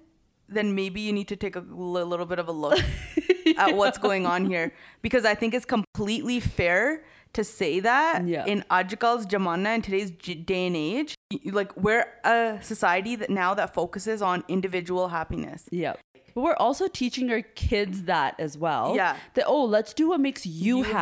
then maybe you need to take a little bit of a look (laughs) at what's going on here because I think it's completely fair to say that Yeah. in Ajikal's Jamana in today's j- day and age, like we're a society that now that focuses on individual happiness. Yeah. But we're also teaching our kids that as well. Yeah. That oh, let's do what makes you, You happy.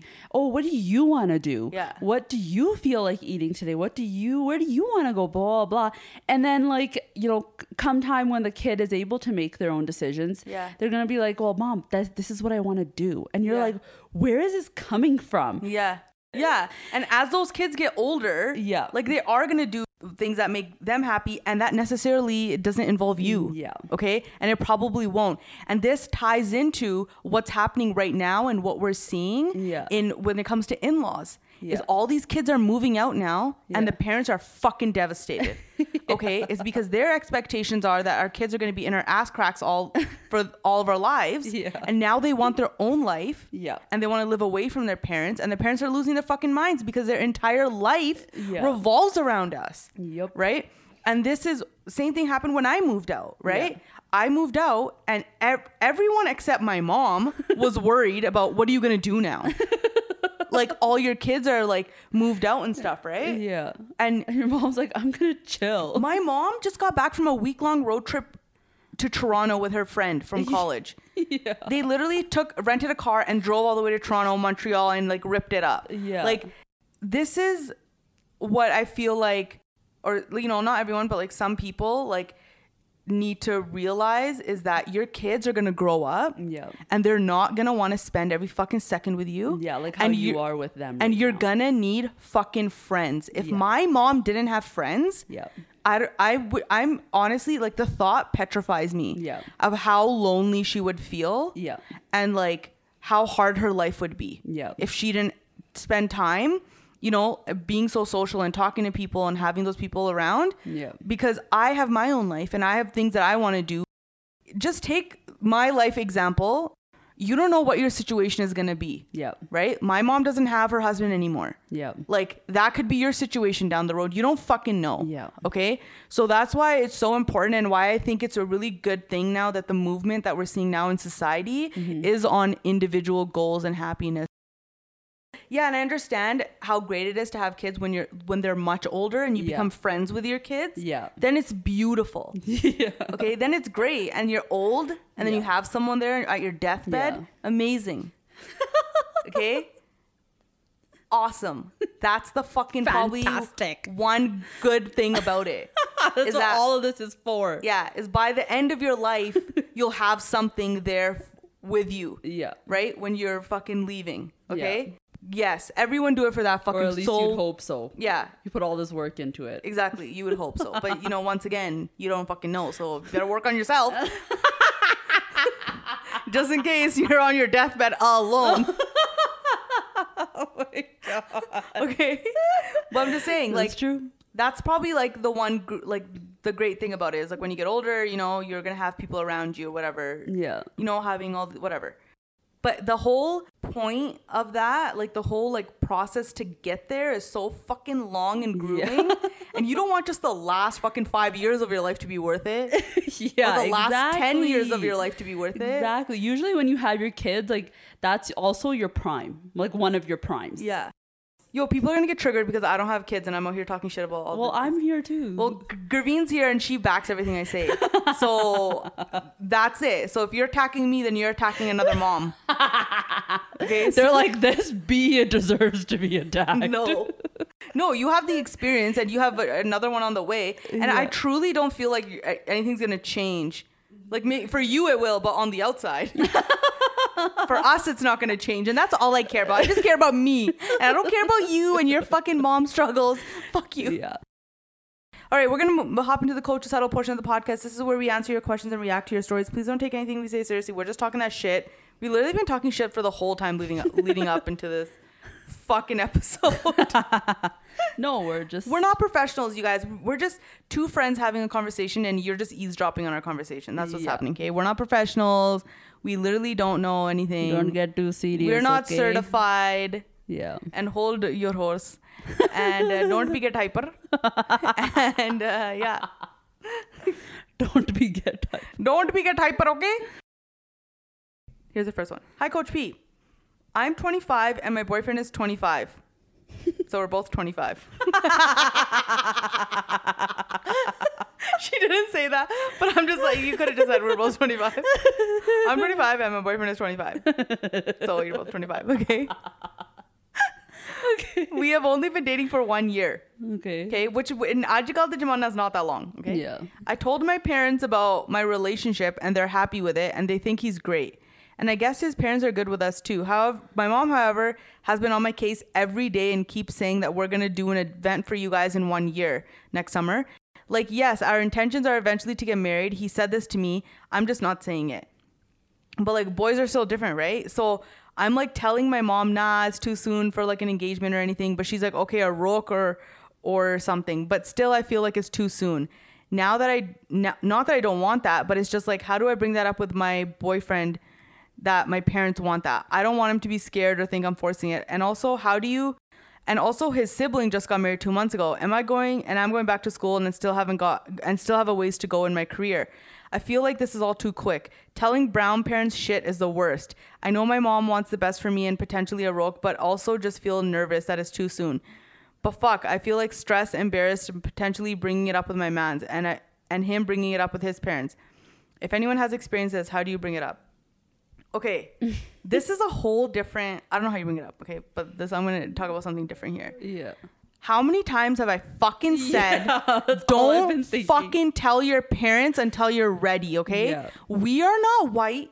happy. Oh, what do you want to do? Yeah. What do you feel like eating today? What do you where do you want to go? Blah blah. blah. And then like, you know, come time when the kid is able to make their own decisions, Yeah. they're going to be like, "Well, mom, that, this is what I want to do." And you're Yeah. like, "Where is this coming from?" Yeah. Yeah. And as those kids get older, Yeah. like they are going to do things that make them happy and that necessarily doesn't involve you. Yeah. Okay? And it probably won't. And this ties into what's happening right now and what we're seeing Yeah. in when it comes to in-laws. Is all these kids are moving out now and the parents are fucking devastated. (laughs) Okay? It's because their expectations are that our kids are going to be in our ass cracks all (laughs) for all of our lives. Yeah. And now they want their own life Yeah. and they want to live away from their parents and the parents are losing their fucking minds because their entire life Yeah. revolves around us Yep. right and this is same thing happened when i moved out right Yeah. i moved out and ev- everyone except my mom (laughs) was worried about what are you going to do now like all your kids are like moved out and stuff right Yeah. and your mom's like, "I'm to chill." my mom just got back from a week long road trip to Toronto with her friend from (laughs) college. yeah. They literally took rented a car and drove all the way to Toronto, Montreal, and like ripped it up. Yeah. Like this is what I feel like, or you know, not everyone, but like some people like need to realize is that your kids are gonna grow up. Yeah. And they're not gonna want to spend every fucking second with you. Yeah, like how and you you- are with them. And you're now. gonna need fucking friends. If Yeah. my mom didn't have friends, Yeah. I, I would I'm honestly like the thought petrifies me Yeah. of how lonely she would feel Yeah. and like how hard her life would be Yeah. if she didn't spend time you know being so social and talking to people and having those people around Yeah. because I have my own life and I have things that I want to do just take my life example you don't know what your situation is going to be Yeah. right my mom doesn't have her husband anymore Yeah. like that could be your situation down the road. You don't fucking know. Yeah. Okay. So that's why it's so important and why I think it's a really good thing now that the movement that we're seeing now in society Mm-hmm. is on individual goals and happiness. Yeah, and I understand how great it is to have kids when you're when they're much older and you Yeah. become friends with your kids. Yeah. Then it's beautiful. (laughs) Yeah. Okay, then it's great and you're old and then you have someone there at your deathbed. Yeah. Amazing. (laughs) okay? Awesome. That's the fucking probably Fantastic. one good thing about it. (laughs) That's Is what that- all of this is for. yeah, is by the end of your life, you'll have something there with you, Yeah. right? When you're fucking leaving. Okay? Yes, everyone do it for that fucking Or at least soul. you'd hope so. Yeah. You put all this work into it. Exactly. You would hope so. (laughs) But you know, once again, you don't fucking know. So you gotta work on yourself. (laughs) Just in case you're on your deathbed alone. (laughs) Oh my god. Okay. But I'm just saying, like That's true. that's probably like the one gr- like the great thing about it is like when you get older, you know, you're gonna have people around you, whatever. Yeah. You know, having all the, whatever. But the whole point of that, like the whole like process to get there is so fucking long and grueling. and you don't want just the last fucking five years of your life to be worth it. yeah. (laughs) or the last 10 years of your life to be worth it. Exactly. Usually when you have your kids, like that's also your prime. Like one of your primes. Yeah. Yo, people are gonna get triggered because I don't have kids and I'm out here talking shit about all Well, I'm here too. Well, G- Gurveen's here and she backs everything I say. (laughs) so that's it. So if you're attacking me, then you're attacking another mom. (laughs) Okay. So they're like this bee it deserves to be attacked. no. (laughs) No, you have the experience and you have a- another one on the way. And I truly don't feel like anything's gonna change. Like for you, it will, but on the outside. For us, it's not gonna change, and that's all I care about. I just care about me, and I don't care about you and your fucking mom struggles. Fuck you. Yeah. All right, we're gonna hop into the coaches huddle portion of the podcast. This is where we answer your questions and react to your stories. Please don't take anything we say seriously. We're just talking that shit. We literally been talking shit for the whole time leading up, leading up into this fucking episode. (laughs) No, we're just we're not professionals, you guys. We're just two friends having a conversation, and you're just eavesdropping on our conversation. That's what's Yeah. happening. Okay, we're not professionals. We literally don't know anything. don't get too serious. we're not okay? certified. Yeah. And hold your horse, and uh, don't be get hyper. (laughs) and uh, yeah. (laughs) Don't be get hyper. Don't be get hyper, okay? Here's the first one. Hi, Coach P. I'm 25 and my boyfriend is 25. (laughs) so we're both 25. (laughs) she didn't say that, but I'm just like, you could have just said we're both 25. I'm 25 and my boyfriend is 25. So you're both 25, okay? Okay. (laughs) We have only been dating for one year. Okay. Okay, which in Ajikal the Jamana is not that long. Okay. Yeah. I told my parents about my relationship and they're happy with it and they think he's great. And I guess his parents are good with us too. However, my mom, however, has been on my case every day and keeps saying that we're gonna do an event for you guys in one year next summer. Like, yes, our intentions are eventually to get married. He said this to me. I'm just not saying it but like boys are still different, right? So I'm like telling my mom, nah, it's too soon for like an engagement or anything. But she's like, okay, a rook or or something. But still, I feel like it's too soon. Now that I, not that I don't want that, but it's just like, how do I bring that up with my boyfriend? That my parents want that. I don't want him to be scared or think I'm forcing it. And also, how do you? And also, his sibling just got married two months ago. Am I going and I'm going back to school and still haven't got and still have a ways to go in my career? I feel like this is all too quick. Telling brown parents shit is the worst. I know my mom wants the best for me and potentially a roke, but also just feel nervous that it's too soon. But fuck, I feel like stressed, embarrassed, and potentially bringing it up with my mans and I and him bringing it up with his parents. If anyone has experiences, how do you bring it up? Okay, (laughs) this is a whole different. I don't know how you bring it up. Okay, but this I'm gonna talk about something different here. Yeah. How many times have I fucking (laughs) said, Yeah, that's all I've been don't fucking tell your parents until you're ready, okay? Yeah. We are not white.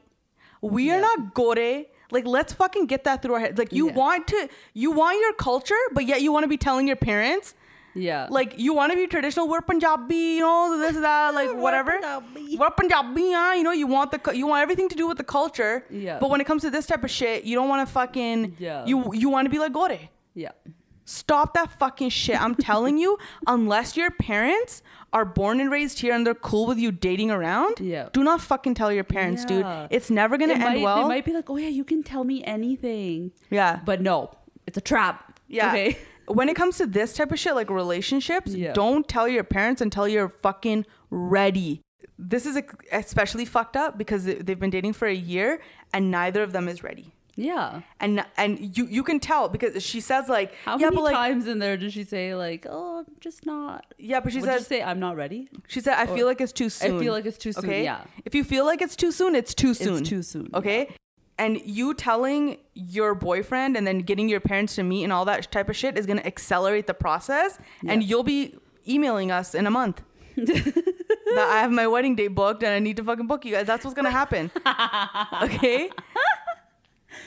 We are not gore. Like, let's fucking get that through our head. Like, you Yeah. want to, you want your culture, but yet you want to be telling your parents, Yeah. like, you want to be traditional. We're Punjabi, you know, this, that, like, (laughs) whatever. Punjabi. We're Punjabi, yeah. You know, you want the, you want everything to do with the culture. Yeah. But when it comes to this type of shit, you don't want to fucking, Yeah. you, you want to be like gore. yeah. Stop that fucking shit. I'm telling you, (laughs) unless your parents are born and raised here and they're cool with you dating around, Yeah. do not fucking tell your parents, Yeah. dude. It's never gonna It end might, well. They might be like, oh yeah, you can tell me anything. yeah. But no, it's a trap. Yeah. Okay. (laughs) When it comes to this type of shit, like relationships, Yeah. don't tell your parents until you're fucking ready. This is especially fucked up because they- they've been dating for a year and neither of them is ready. Yeah. And and you you can tell because she says like How yeah many but like times in there did she say like, "Oh, I'm just not"? yeah but she did says say? I'm not ready. She said, "I feel like it's too soon. I feel like it's too soon, Okay? yeah. If you feel like it's too soon, it's too soon. too soon, Okay. And you telling your boyfriend and then getting your parents to meet and all that type of shit is gonna accelerate the process, and you'll be emailing us in a month. (laughs) that I have my wedding date booked and I need to fucking book you guys. That's what's gonna happen. (laughs) okay.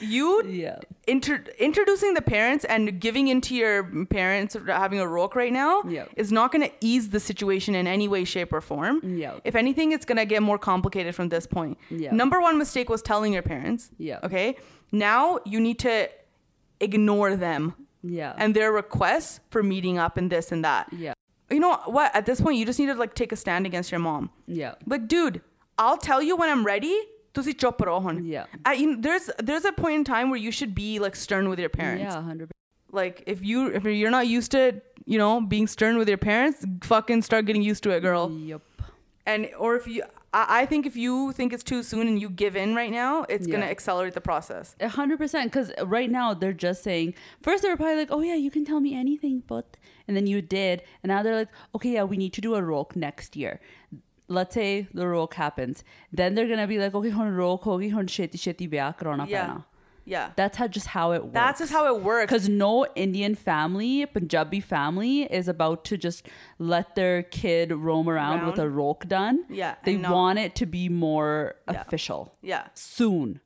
You Yeah. inter- introducing the parents and giving into your parents having a roke right now Yeah. is not going to ease the situation in any way shape or form Yeah. if anything it's going to get more complicated from this point Yeah. number one mistake was telling your parents Yeah. okay now you need to ignore them Yeah. and their requests for meeting up and this and that yeah. you know what at this point you just need to like take a stand against your mom Yeah. like, dude, I'll tell you when I'm ready. Chop raho hun. Yeah. I, there's there's a point in time where you should be like stern with your parents. Yeah. Hundred. Like if you if you're not used to you know being stern with your parents, fucking start getting used to it, girl. Yep. And or if you, I, I think if you think it's too soon and you give in right now, it's gonna accelerate the process. A hundred percent. Because right now they're just saying. First they were probably like, "Oh yeah, you can tell me anything," but and then you did, and now they're like, "Okay, yeah, we need to do a roke next year." Let's say the roke happens, then they're gonna be like, "Okay, hun roke hogi, hun sheti sheti bya karona Yeah. pena." Yeah. That's how just how it works. That's just how it works. Because no Indian family, Punjabi family, is about to just let their kid roam around, with a Around. roke done. Yeah, They want it to be more Yeah. official Yeah. soon.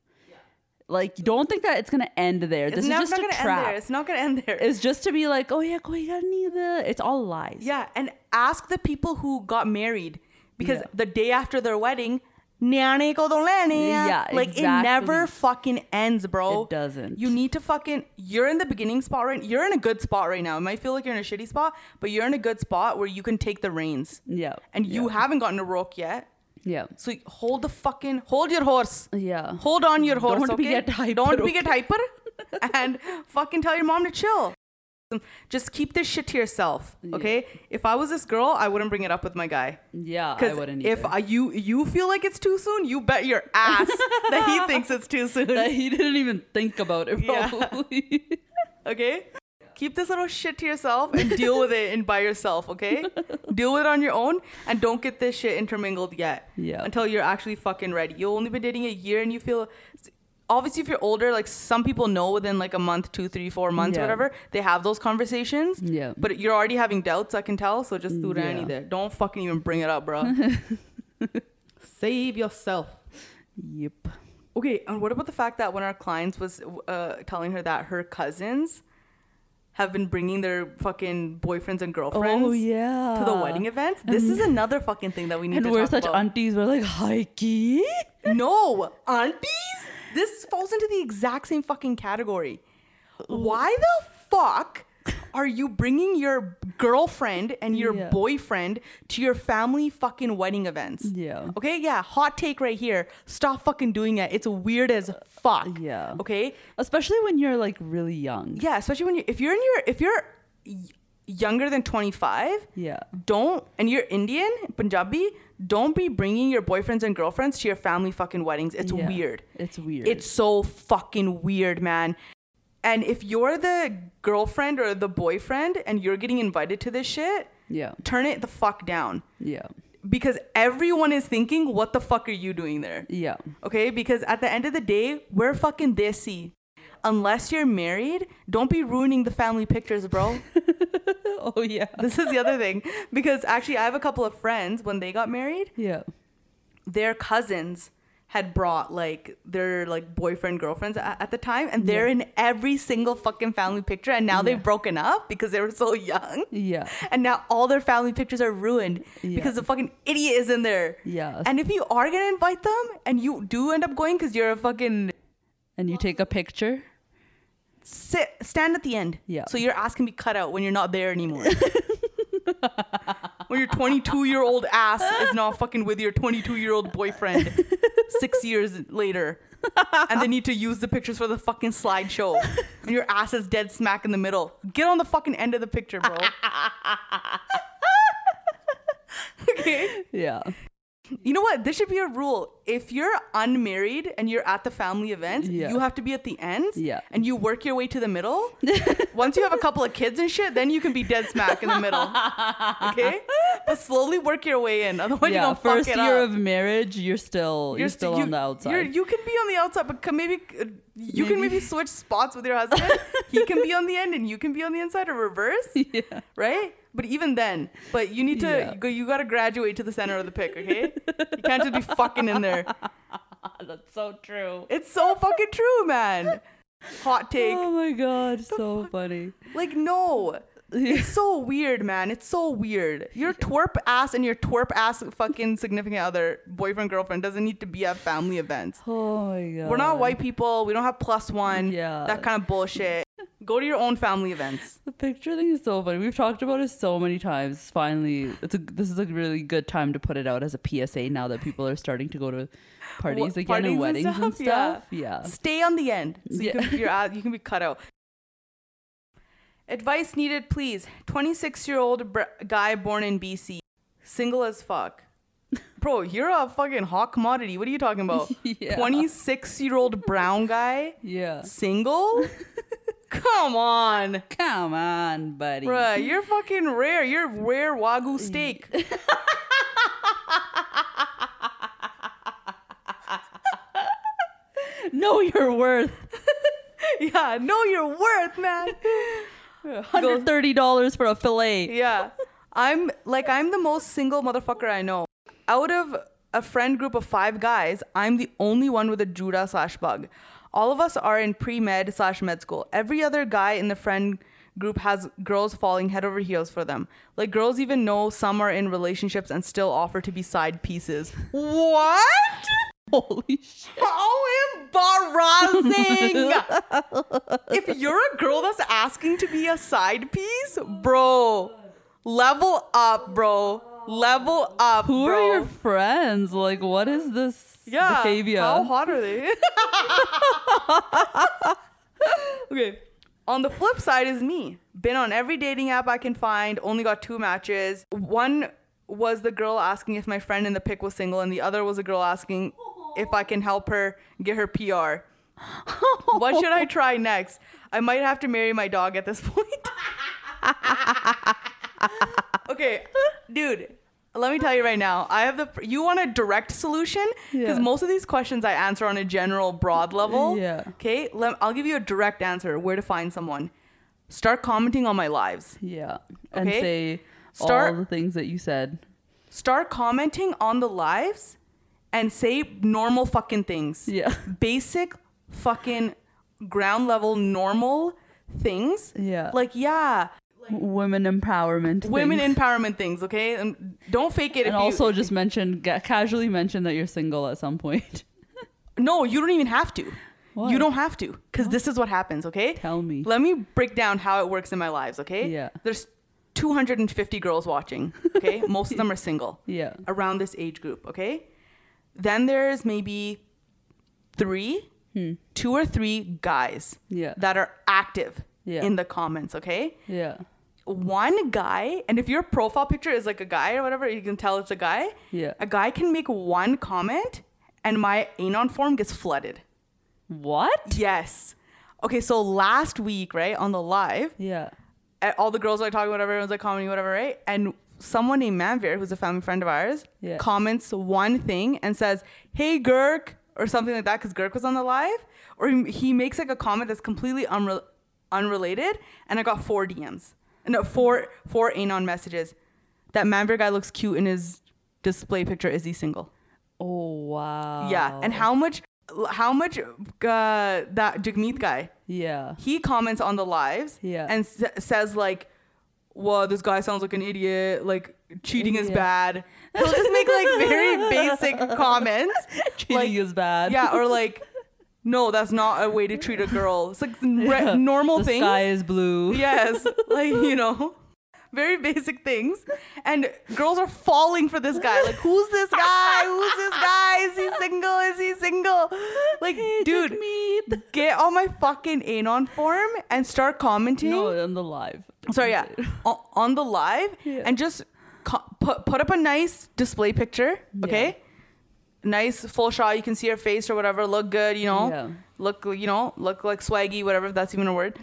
Like, don't think that it's gonna end there. It's This is just not a gonna trap. end there. It's not gonna end there. It's just to be like, oh yeah, koi the. It's all lies. Yeah, and ask the people who got married because Yeah. the day after their wedding, nyane ko do lene. Yeah, like it never fucking ends, bro. It doesn't. You need to fucking. You're in the beginning spot right. You're in a good spot right now. It might feel like you're in a shitty spot, but you're in a good spot where you can take the reins. Yeah. And you yeah. haven't gotten a roke yet, Yeah. so hold the fucking hold your horse. Yeah. Hold on your horse. Don't be get hyper, Don't be okay? get hyper, (laughs) and fucking tell your mom to chill. Just keep this shit to yourself, okay? If I was this girl, I wouldn't bring it up with my guy. Yeah, I wouldn't if either. I, you you feel like it's too soon, you bet your ass (laughs) that he thinks it's too soon. he didn't even think about it Yeah. probably. (laughs) Okay? Keep this little shit to yourself and deal with it and by yourself, okay? (laughs) deal with it on your own and don't get this shit intermingled yet. Yeah. Until you're actually fucking ready. You'll only been dating a year and you feel obviously if you're older, like some people know within like a month, two, three, four months, Yeah. whatever, they have those conversations. Yeah. But you're already having doubts, I can tell. So just do Yeah. any there. Don't fucking even bring it up, bro. (laughs) Save yourself. yep. Okay, and what about the fact that one of our clients was uh, telling her that her cousins have been bringing their fucking boyfriends and girlfriends Oh yeah. to the wedding events? This is another fucking thing that we need And to we're such about. aunties. We're like, hikey. no, aunties. This falls into the exact same fucking category. Why the fuck are you bringing your girlfriend and your Yeah. boyfriend to your family fucking wedding events? Yeah. Okay, yeah, hot take right here. Stop fucking doing it. It's weird as fuck. Yeah. Okay? Especially when you're like really young. Yeah, especially when you if you're in your if you're younger than 25, Yeah. don't and you're Indian, Punjabi, don't be bringing your boyfriends and girlfriends to your family fucking weddings. It's Yeah. weird. It's weird. It's so fucking weird, man. And if you're the girlfriend or the boyfriend and you're getting invited to this shit, yeah. turn it the fuck down. Yeah. Because everyone is thinking, what the fuck are you doing there? Yeah. Okay? Because at the end of the day, we're fucking desi. Unless you're married, don't be ruining the family pictures, bro. (laughs) Oh yeah. this is the other thing. Because actually, I have a couple of friends, when they got married, Yeah. their cousins had brought like their like boyfriend girlfriends at, at the time and they're in every single fucking family picture and now Yeah. they've broken up because they were so young Yeah. and now all their family pictures are ruined Yeah. because the fucking idiot is in there Yeah. and if you are gonna invite them and you do end up going because you're a fucking And you take a picture. Sit stand at the end. Yeah. so your ass can be cut out when you're not there anymore. (laughs) When your 22 year old ass is not fucking with your 22 year old boyfriend six (laughs) years later and they need to use the pictures for the fucking slideshow and your ass is dead smack in the middle. Get on the fucking end of the picture bro. (laughs) Okay? Yeah. You know what? This should be a rule. If you're unmarried and you're at the family event, Yeah. you have to be at the end. Yeah. And you work your way to the middle. (laughs) Once you have a couple of kids and shit, then you can be dead smack in the middle. Okay? (laughs) But slowly work your way in. Otherwise, you're yeah. gonna fuck First it year up. of marriage, you're still you're, still you, on the outside. You're, you can be on the outside, but can maybe uh, you can Maybe. maybe switch spots with your husband. he can be on the end and you can be on the inside, or reverse, (laughs) yeah. right? But even then, but you need to Yeah. go. You got to graduate to the center of the pick, okay? you can't just be fucking in there. (laughs) That's so true. It's so fucking true, man. Hot take. Oh my god, so funny. Like, no. It's so weird, man. It's so weird. Your twerp ass and your twerp ass fucking significant other, boyfriend, girlfriend, doesn't need to be at family events. Oh my god. We're not white people. We don't have plus one. Yeah. That kind of bullshit. Go to your own family events. The picture thing is so funny. We've talked about it so many times. Finally, it's a this is a really good time to put it out as a PSA now that people are starting to go to parties Wha- again parties and and weddings and stuff? stuff. Yeah. Yeah. Stay on the end. So you, Yeah. can, you're out, you can be cut out. Advice needed, please. 26 year old br- guy born in BC. Single as fuck. (laughs) Bro, you're a fucking hot commodity. What are you talking about? (laughs) Yeah. 26 year old brown guy? Yeah. Single? (laughs) Come on. Come on, buddy. Bruh, you're fucking rare. You're rare Wagyu steak. Know your worth. yeah, know your worth, man. Hundred thirty dollars for a fillet. Yeah. I'm like I'm the most single motherfucker I know. Out of a friend group of five guys, I'm the only one with a Judah slash bug. All of us are in pre med slash med school. Every other guy in the friend group has girls falling head over heels for them. Like girls even know some are in relationships and still offer to be side pieces. What? (laughs) Holy shit. How embarrassing! (laughs) if you're a girl that's asking to be a side piece, bro, level up, bro. Level up, Who bro. are your friends? Like, what is this yeah, behavior? How hot are they? (laughs) okay. On the flip side is me. Been on every dating app I can find, only got two matches. One was the girl asking if my friend in the pic was single, and the other was a girl asking if I can help her get her PR. what should I try next? I might have to marry my dog at this point. (laughs) okay, dude, let me tell you right now. I have the. You want a direct solution? Because Yeah. most of these questions I answer on a general, broad level. Yeah. Okay, let, I'll give you a direct answer where to find someone. Start commenting on my lives. Yeah. And Okay. say Start- all the things that you said. Start commenting on the lives and say normal fucking things. Yeah. (laughs) Basic fucking ground level normal things. Yeah. Like, yeah, Women empowerment. women things. empowerment things, okay? And don't fake it And also you just mention, casually mention that you're single at some point. (laughs) No, you don't even have to. Why? You don't have to cuz this is what happens, okay? Tell me. Let me break down how it works in my lives, okay? Yeah. There's 250 girls watching, okay? (laughs) Most of them are single. Yeah. around this age group, okay? Then there's maybe three, two or three guys Hmm. Yeah. that are active Yeah. in the comments, okay? Yeah. One guy, and if your profile picture is like a guy or whatever, you can tell it's a guy. Yeah. A guy can make one comment and my Anon form gets flooded. What? Yes. Okay, so last week, right, on the live, Yeah. all the girls were like talking, whatever, everyone's like commenting, whatever, right? And someone named Manvir, who's a family friend of ours, Yeah. comments one thing and says, "Hey, Girk," or something like that, because Girk was on the live, or he, he makes like a comment that's completely unre- unrelated, and I got four DMs, no, four four anon messages. That Manvir guy looks cute in his display picture. Is he single? Oh wow. Yeah, and how much? How much? Uh, that Jagmeet guy Yeah. he comments on the lives Yeah. and s- says like well this guy sounds like an idiot like cheating is Yeah. bad he'll just make like very (laughs) basic comments Cheating like, is bad. yeah or like no that's not a way to treat a girl. It's like re- Yeah. (laughs) normal the things. sky is blue. yes (laughs) like you know very basic things. And girls are falling for this guy. Like who's this guy? Who's this guy? Is he single? Is he single? Like dude Jagmeet. get on my fucking anon form and start commenting. No, on the live. sorry yeah. O- on the live (laughs) Yeah. and just co- put put up a nice display picture okay nice full shot you can see her face or whatever look good you know Yeah. look you know look like swaggy whatever if that's even a word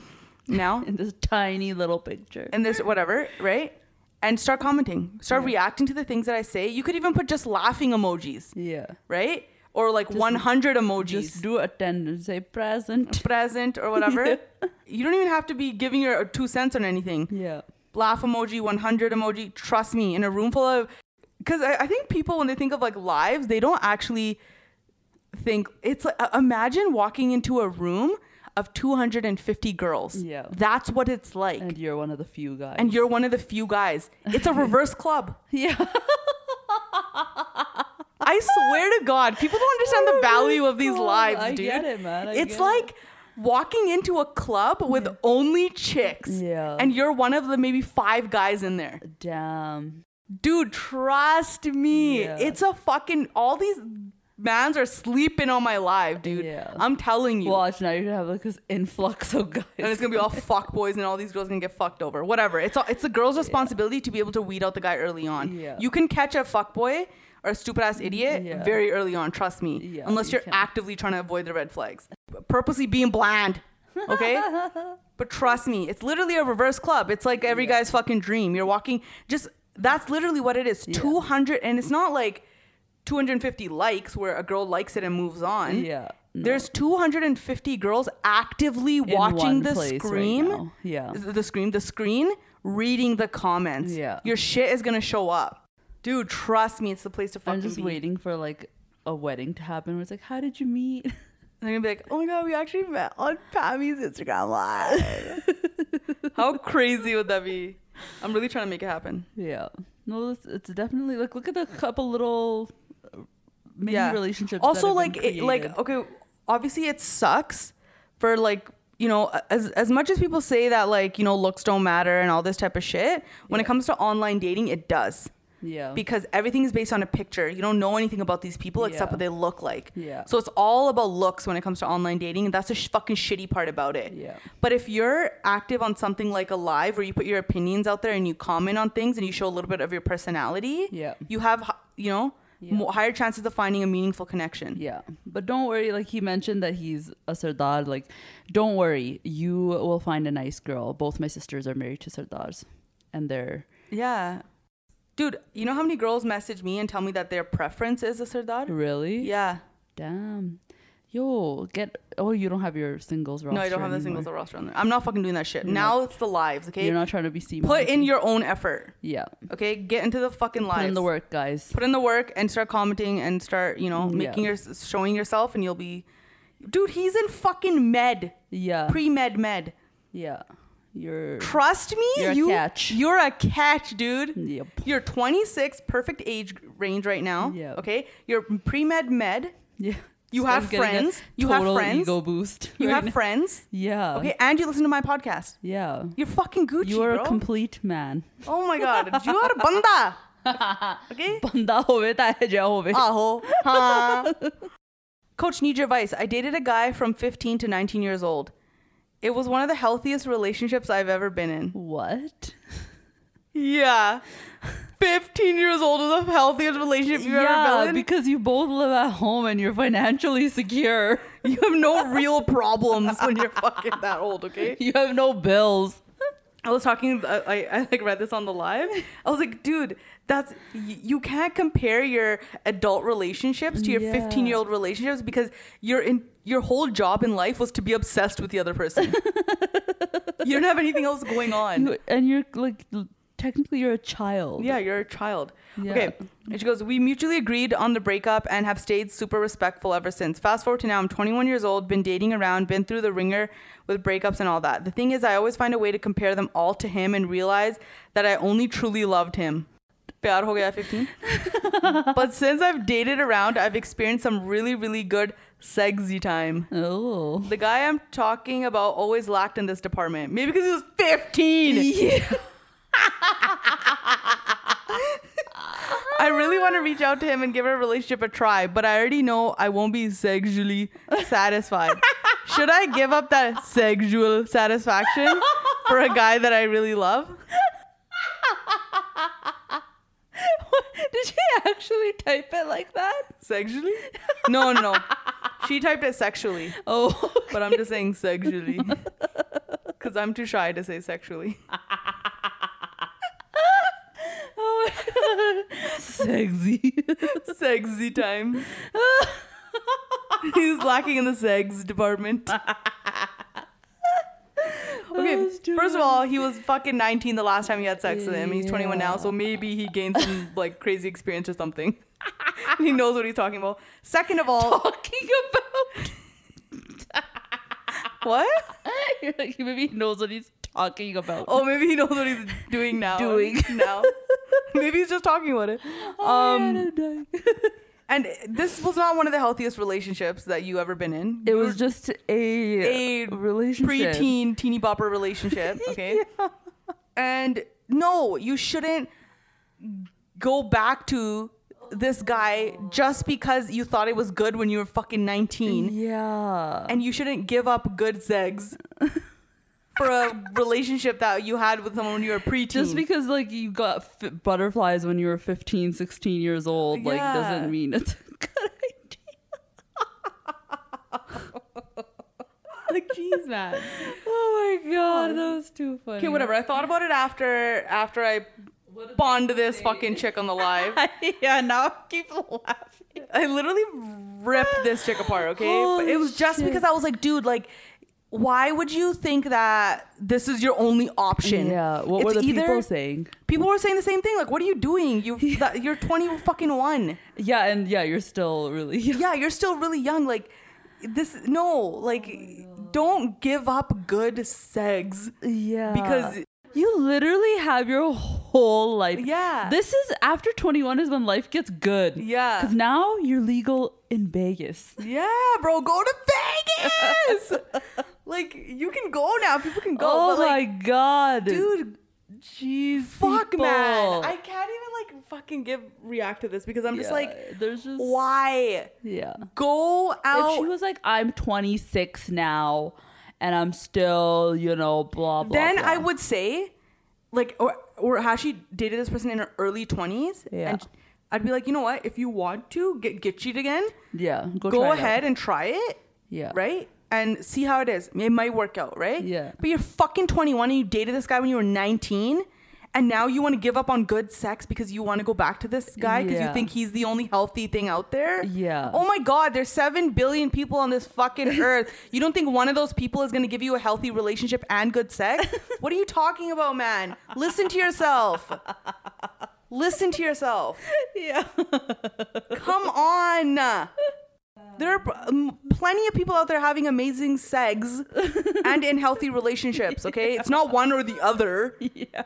now (laughs) In this tiny little picture. and this whatever right and start commenting start reacting to the things that i say you could even put just laughing emojis yeah. right or like 100 emojis Just do attendance. Say present. present or whatever (laughs) you don't even have to be giving your two cents on anything Yeah. laugh emoji 100 emoji trust me in a room full of because I, I think people when they think of like lives they don't actually think it's like uh, imagine walking into a room of 250 girls Yeah. that's what it's like And you're one of the few guys. and you're one of the few guys it's a reverse club (laughs) yeah. i swear to god people don't understand the value of these God, lives I dude get it, man. I it's like walking into a club with only chicks Yeah. and you're one of the maybe five guys in there Damn. Dude, trust me. Yeah. It's a fucking all these mans are sleeping on my live, dude. Yeah. I'm telling you. Watch now. You're gonna have like this influx of guys. and it's gonna be all (laughs) fuck boys and all these girls gonna get fucked over. Whatever. It's all, it's the girl's responsibility to be able to weed out the guy early on. Yeah. You can catch a fuck boy or a stupid ass idiot Yeah. very early on, trust me. Yeah, Unless you you're can. actively trying to avoid the red flags. Purposely being bland. Okay? (laughs) but trust me, it's literally a reverse club. It's like every guy's fucking dream. You're walking just that's literally what it is. 200 and it's not like 250 likes where a girl likes it and moves on. Yeah. no. There's 250 girls actively In watching the place right Yeah. The screen, the screen, reading the comments. Yeah. Your shit is gonna show up. Dude, trust me, it's the place to fucking I'm just be. waiting for like a wedding to happen where it's like, how did you meet? (laughs) And they're gonna be like, oh my god, we actually met on Pammy's Instagram live. (laughs) How crazy would that be? I'm really trying to make it happen. yeah. No, it's, it's definitely like look at the couple little uh, maybe Yeah. relationships. Also, like, it, like, okay, obviously it sucks for like, you know, as as much as people say that like, you know, looks don't matter and all this type of shit. When it comes to online dating, it does. Yeah. because everything is based on a picture. You don't know anything about these people except Yeah. what they look like. Yeah. So it's all about looks when it comes to online dating, and that's the sh- fucking shitty part about it. Yeah. But if you're active on something like a live where you put your opinions out there and you comment on things and you show a little bit of your personality, Yeah. you have you know Yeah. mo- higher chances of finding a meaningful connection. Yeah, but don't worry. Like he mentioned that he's a Sardar. Like, don't worry. You will find a nice girl. Both my sisters are married to Sardars, and they're Yeah. Dude, you know how many girls message me and tell me that their preference is a Sardar? really. Yeah. Damn. Yo, get. Oh, you don't have your singles roster. No, I don't have the anymore. singles roster on there. I'm not fucking doing that shit. You're now it's the lives, okay? You're not trying to be seen. Put in your own effort, Yeah. okay? Get into the fucking lives. Put in the work, guys. Put in the work and start commenting and start, you know, making yeah. your showing yourself and you'll be Dude, he's in fucking med. Yeah. Pre-med med. yeah. You're Trust me, you're you, catch. You're a catch, dude. Yep. You're 26, perfect age range right now. Yeah. Okay. You're pre med med. Yeah. You so have friends. you have friends. Ego boost. You have now. friends. Yeah. Okay, and you listen to my podcast. Yeah. You're fucking Gucci. You are bro. a complete man. Oh my god, (laughs) you are a banda. (laughs) Okay. Banda hove hove. Aho. Coach, need your advice. I dated a guy from 15 to 19 years old. It was one of the healthiest relationships I've ever been in. What? Yeah. 15 years old is the healthiest relationship you've ever yeah, been in. because you both live at home and you're financially secure. You have no real problems when you're fucking that old, (laughs) okay? You have no bills. I was talking, I, I, I like read this on the live. I was like, dude, that's, you can't compare your adult relationships to your Yeah. 15 year old relationships because you're in, your whole job in life was to be obsessed with the other person. (laughs) you don't have anything else going on. And you're like technically you're a child. Yeah, you're a child. Yeah. Okay. And she goes, We mutually agreed on the breakup and have stayed super respectful ever since. Fast forward to now, I'm 21 years old, been dating around, been through the ringer with breakups and all that. The thing is, I always find a way to compare them all to him and realize that I only truly loved him. Ho gaya 15. but since I've dated around, I've experienced some really, really good sexy time. Oh. The guy I'm talking about always lacked in this department. Maybe because he was 15. Yeah. (laughs) I really want to reach out to him and give our relationship a try, but I already know I won't be sexually satisfied. Should I give up that sexual satisfaction for a guy that I really love? (laughs) Did she actually type it like that? Sexually? (laughs) No, no, no. She typed it sexually, Oh. but I'm just saying sexually. (laughs) Because I'm too shy to say sexually. oh my God. Sexy. Sexy time. He's lacking in the sex department. (laughs) Okay, first of all, he was fucking 19 the last time he had sex with him. He's 21 now, so maybe he gained some (laughs) like crazy experience or something. (laughs) he knows what he's talking about. Second of all, talking about. what? You're like, maybe he knows what he's talking about. Oh, maybe he knows what he's doing now. Doing. now. maybe he's just talking about it. Oh, Um. And this was not one of the healthiest relationships that you ever been in. It You was just a, a relationship. pre-teen teeny bopper relationship (laughs) okay and no you shouldn't go back to this guy just because you thought it was good when you were fucking 19 Yeah. and you shouldn't give up good sex (laughs) for a relationship that you had with someone when you were preteen just because like you got f- butterflies when you were 15 16 years old like Yeah. doesn't mean it's a good idea. like jeez man (laughs) oh my god that was too funny okay whatever i thought about it after after i bond this fucking chick on the (laughs) live yeah now I keep laughing I literally ripped this chick apart, okay? but (laughs) oh, it was just shit. because I was like, dude, like, why would you think that this is your only option? yeah what were the either- people saying People were saying the same thing. Like, what are you doing? You, (laughs) that, you're 20 fucking one. yeah and yeah you're still really Yeah, you're still really young. Like, this, no, like, don't give up good sex yeah because, you literally have your whole life yeah, this is after 21 is when life gets good yeah. because now you're legal in vegas Yeah, bro, go to Vegas. (laughs) like, you can go now. People can go. oh but, my god dude, jeez Fuck, people. man. I can't even like fucking give react to this because I'm just like, there's just why yeah. go out? If she was like, I'm 26 now, and I'm still, you know, blah blah. then blah. I would say, like, or or has she dated this person in her early twenties? Yeah. And I'd be like, you know what? If you want to get get cheated again, yeah, go, go try it out. ahead and try it. Yeah. Right. And see how it is. It might work out, right? Yeah. But you're fucking 21 and you dated this guy when you were 19, and now you want to give up on good sex because you want to go back to this guy because Yeah. you think he's the only healthy thing out there. Yeah. Oh my God, there's 7 billion people on this fucking (laughs) earth. You don't think one of those people is going to give you a healthy relationship and good sex? (laughs) what are you talking about, man? Listen to yourself. Listen to yourself. (laughs) Yeah. Come on. There are um, plenty of people out there having amazing sex (laughs) and in healthy relationships, okay? It's not one or the other. Yeah.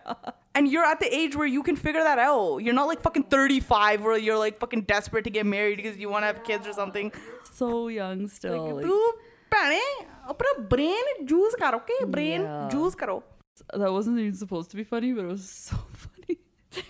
And you're at the age where you can figure that out. You're not like fucking 35 where you're like fucking desperate to get married because you want to have kids or something. So young still. Like, like, ਭੈਣੇ brain juice juice okay? Brain brain juice that wasn't even supposed to be funny but it was so (laughs) funny (laughs)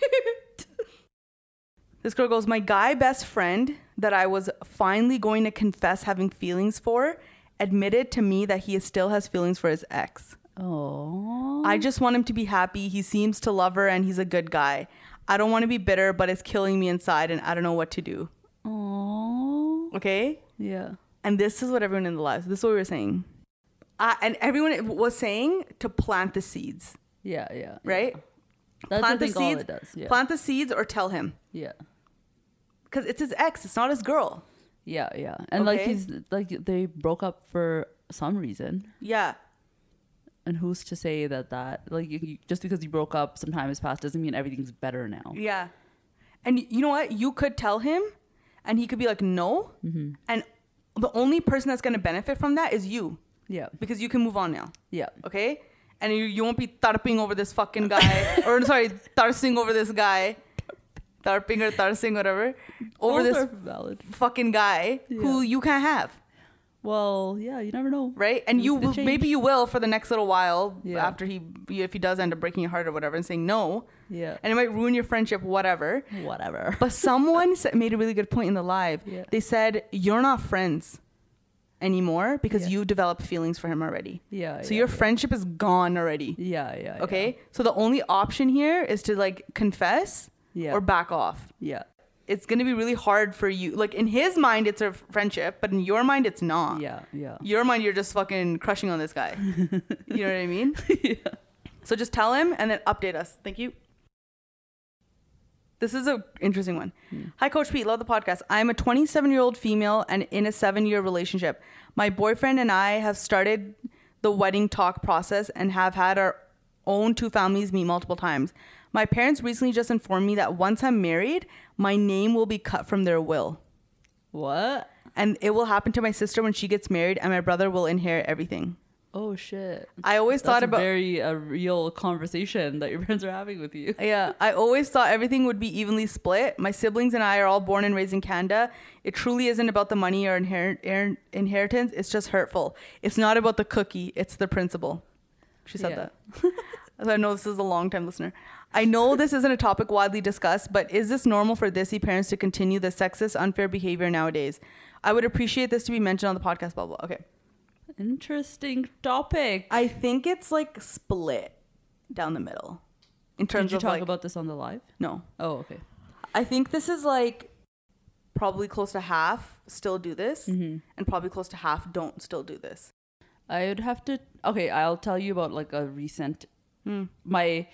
this girl goes my guy best friend that I was finally going to confess having feelings for admitted to me that he still has feelings for his ex. Oh. I just want him to be happy. He seems to love her and he's a good guy. I don't want to be bitter, but it's killing me inside and I don't know what to do. Oh. Okay? Yeah. And this is what everyone in the lives, this is what we were saying. Uh, and everyone was saying to plant the seeds, Yeah. Yeah. right? That's plant the seeds. does. Yeah. Plant the seeds or tell him. yeah. Because it's his ex, it's not his girl. Yeah. Yeah. And like Okay. he's like they broke up for some reason. Yeah. And who's to say that that like you, you- just because you broke up some time has passed doesn't mean everything's better now. Yeah. And y- you know what? You could tell him and he could be like, no. Mm-hmm. And the only person that's going to benefit from that is you Yeah. because you can move on now. Yeah. Okay? And you, you won't be tarping over this fucking guy or sorry, (laughs) tarsing over this guy. Tarping or tarsing, whatever. Over Both this valid. fucking guy who you can't have. Well, yeah, you never know. Right? And Things you will, maybe you will for the next little while Yeah. after he if he does end up breaking your heart or whatever and saying no. Yeah. And it might ruin your friendship, whatever. Whatever. But (laughs) someone made a really good point in the live. Yeah. They said you're not friends anymore because Yeah. you developed feelings for him already. Yeah. So yeah, your yeah. friendship is gone already. Yeah, yeah. yeah. Okay? So the only option here is to like confess Yeah. or back off. Yeah. It's going to be really hard for you. Like in his mind it's a friendship, but in your mind it's not. Yeah. Yeah. Your mind you're just fucking crushing on this guy. (laughs) you know what I mean? yeah. So just tell him and then update us. Thank you. This is a interesting one. Hmm. Hi, Coach P. Love the podcast. I'm a 27 year old female and in a seven year relationship. My boyfriend and I have started the wedding talk process and have had our own two families meet multiple times. My parents recently just informed me that once I'm married, my name will be cut from their will. What? And it will happen to my sister when she gets married, and my brother will inherit everything. Oh shit. I always That's thought about very a real conversation that your (laughs) parents are having with you. Yeah, I always thought everything would be evenly split. My siblings and I are all born and raised in Canada. It truly isn't about the money or inher- er- inheritance. It's just hurtful. It's not about the cookie. It's the principle. She said Yeah. that. (laughs) so I know this is a long time listener. I know this isn't a topic widely discussed, but is this normal for Desi parents to continue the sexist, unfair behavior nowadays? I would appreciate this to be mentioned on the podcast. Blah blah. Okay. Interesting topic. I think it's like split down the middle. In terms Did you of talk like about this on the live? no. Oh, okay. I think this is like probably close to half still do this, Mm-hmm. and probably close to half don't still do this. I would have to. Okay, I'll tell you about like a recent, Hmm. my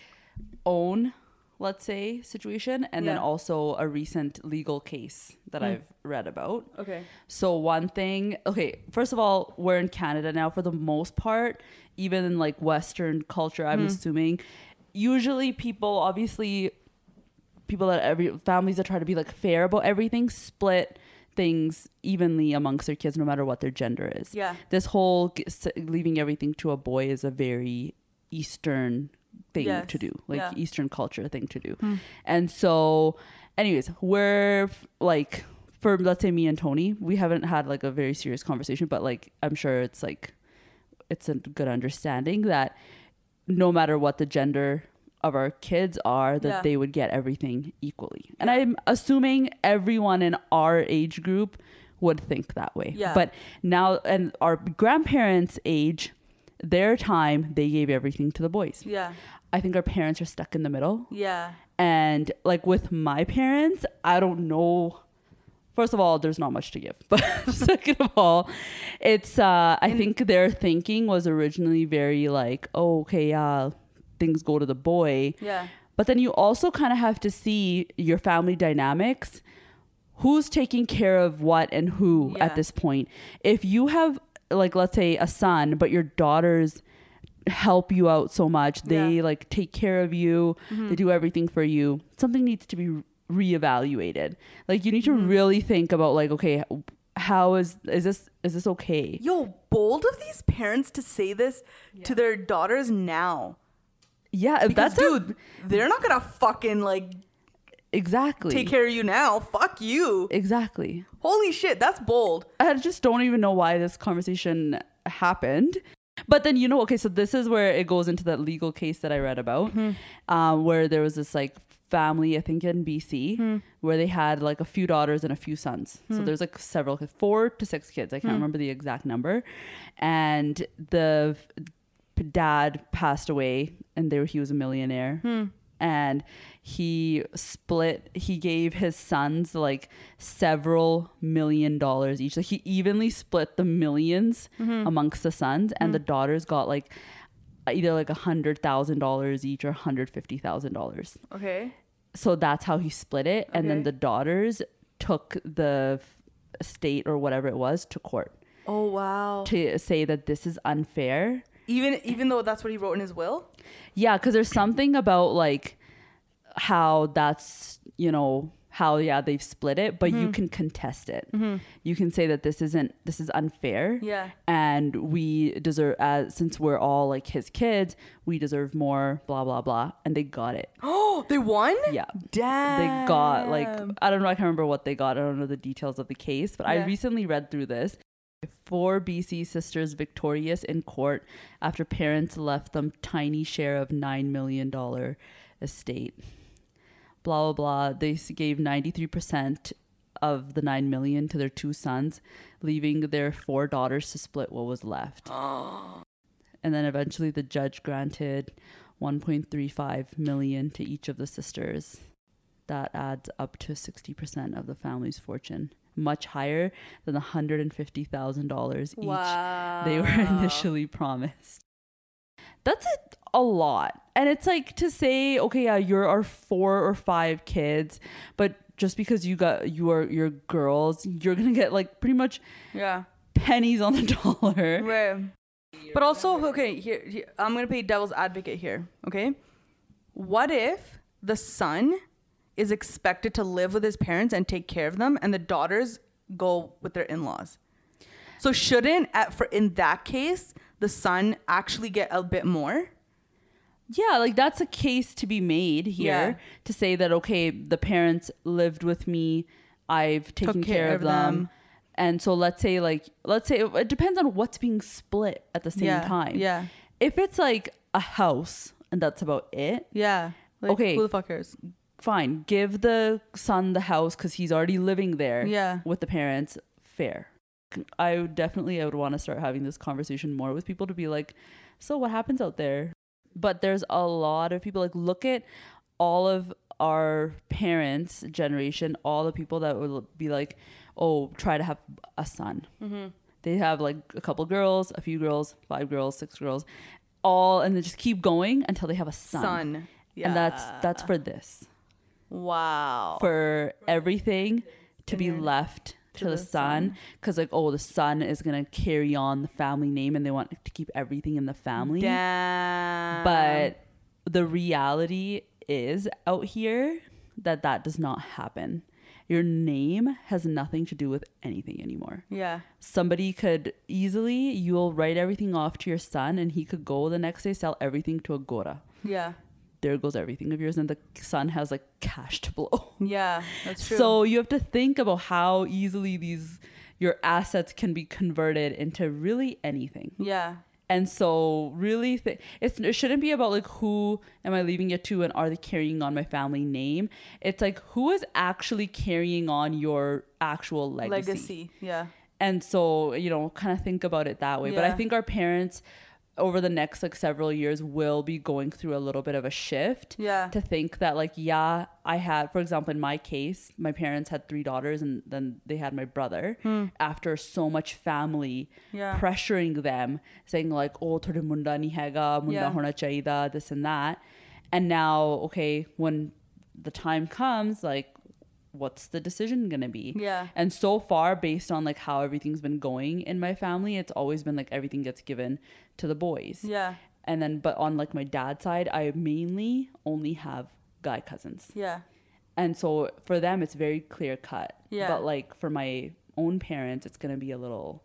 own, let's say, situation, and then also a recent legal case that Hmm. I've read about. Okay. So one thing, okay, first of all, we're in Canada now for the most part, even in like Western culture, I'm assuming. Usually people obviously people that every families that try to be like fair about everything split things evenly amongst their kids no matter what their gender is. Yeah. This whole leaving everything to a boy is a very eastern thing Yes. to do. Like Yeah. eastern culture thing to do. Hmm. And so anyways, we're f- like for let's say me and Tony, we haven't had like a very serious conversation, but like I'm sure it's like it's a good understanding that no matter what the gender of our kids are that Yeah. they would get everything equally. And I'm assuming everyone in our age group would think that way. Yeah. But now and our grandparents' age, their time, they gave everything to the boys. Yeah. I think our parents are stuck in the middle. Yeah. And like with my parents, I don't know. First of all, there's not much to give. (laughs) But second of all, it's uh I think their thinking was originally very like, oh, okay, yeah, things go to the boy. Yeah. But then you also kind of have to see your family dynamics. Who's taking care of what and who Yeah. at this point? If you have like let's say a son, but your daughters help you out so much, they Yeah. Mm-hmm. like take care of you, they do everything for you. Something needs to be reevaluated. Like you need to Mm-hmm. really think about like okay, how is is this is this okay? Yo, bold of these parents to say this to their daughters now. Yeah, Because, that's a- dude, they're not gonna fucking like exactly. take care of you now. Fuck you. Exactly. Holy shit, that's bold. I just don't even know why this conversation happened. But then you know, okay, so this is where it goes into that legal case that I read about, hmm. um, where there was this like family, I think in BC, hmm. where they had like a few daughters and a few sons. So hmm. there's like several, four to six kids. I can't remember the exact number, and the dad passed away, and there he was a millionaire. And he split. He gave his sons like several million dollars each. Like he evenly split the 1000000s mm-hmm. amongst the sons, and the mm. daughters got like either like a hundred thousand dollars each or hundred fifty thousand dollars. Okay. So that's how he split it, and then the daughters took the state or whatever it was to court Oh wow. to say that this is unfair. Even even though that's what he wrote in his will. Yeah, because there's something about like how that's you know how yeah they've split it, but Mm-hmm. you can contest it. You can say that this isn't this is unfair. Yeah. and we deserve as since we're all like his kids, we deserve more. Blah blah blah, and they got it. Oh, (gasps) they won. Yeah. Damn. they got like I don't know I can't remember what they got I don't know the details of the case but I recently read through this four BC sisters victorious in court after parents left them tiny share of 9 million dollar estate. Blah blah blah. They gave 93% of the 9 million to their two sons leaving their four daughters to split what was left. (gasps) And then eventually the judge granted 1.35 million to each of the sisters. That adds up to 60% of the family's fortune much higher than the $150,000 each Wow. they were initially promised that's a, a lot and it's like to say okay yeah you're our four or five kids but just because you got you are your girls you're gonna get like pretty much Yeah. pennies on the (laughs) dollar Right. But also, okay, here, here I'm gonna play devil's advocate here. Okay, what if the son is expected to live with his parents and take care of them, and the daughters go with their in-laws? So shouldn't, at, for in that case, the son actually get a bit more? Yeah, like that's a case to be made here Yeah. to say that okay, the parents lived with me, I've taken care care, of of them. them. And so let's say like let's say it depends on what's being split at the same yeah. time. Yeah. If it's like a house and that's about it, Yeah. Like, Okay. Who the fuck cares? Fine. Give the son the house cuz he's already living there Yeah. with the parents. Fair. I would definitely I would want to start having this conversation more with people to be like, so what happens out there? But there's a lot of people like look at all of our parents' generation, all the people that would be like, oh, try to have a son. Mm-hmm. They have like a couple girls, a few girls, five girls, six girls, all, and they just keep going until they have a son. Son. Yeah. And that's that's for this wow. for everything to be left to, the, the son because like oh the son is gonna carry on the family name and they want to keep everything in the family Damn. but the reality is out here that that does not happen your name has nothing to do with anything anymore yeah. somebody could easily you'll write everything off to your son and he could go the next day sell everything to a gora Yeah. There goes everything of yours and the son has like cash to blow (laughs) Yeah. That's true. so you have to think about how easily these your assets can be converted into really anything. yeah. And so, really, th- it's, it shouldn't be about like who am I leaving it to and are they carrying on my family name. It's like who is actually carrying on your actual legacy. Legacy. Yeah. And so, you know, kind of think about it that way. But I think our parents over the next like several years will be going through a little bit of a shift Yeah. to think that like yeah i had for example in my case my parents had three daughters and then they had my brother after so much family Hmm. Yeah. pressuring them saying like oh thode munda nahi hega munda Yeah. hona this and that and now okay when the time comes like what's the decision gonna be Yeah. and so far based on like how everything's been going in my family it's always been like everything gets given to the boys Yeah. and then but on like my dad's side i mainly only have guy cousins Yeah. and so for them it's very clear cut Yeah. but like for my own parents it's to be a little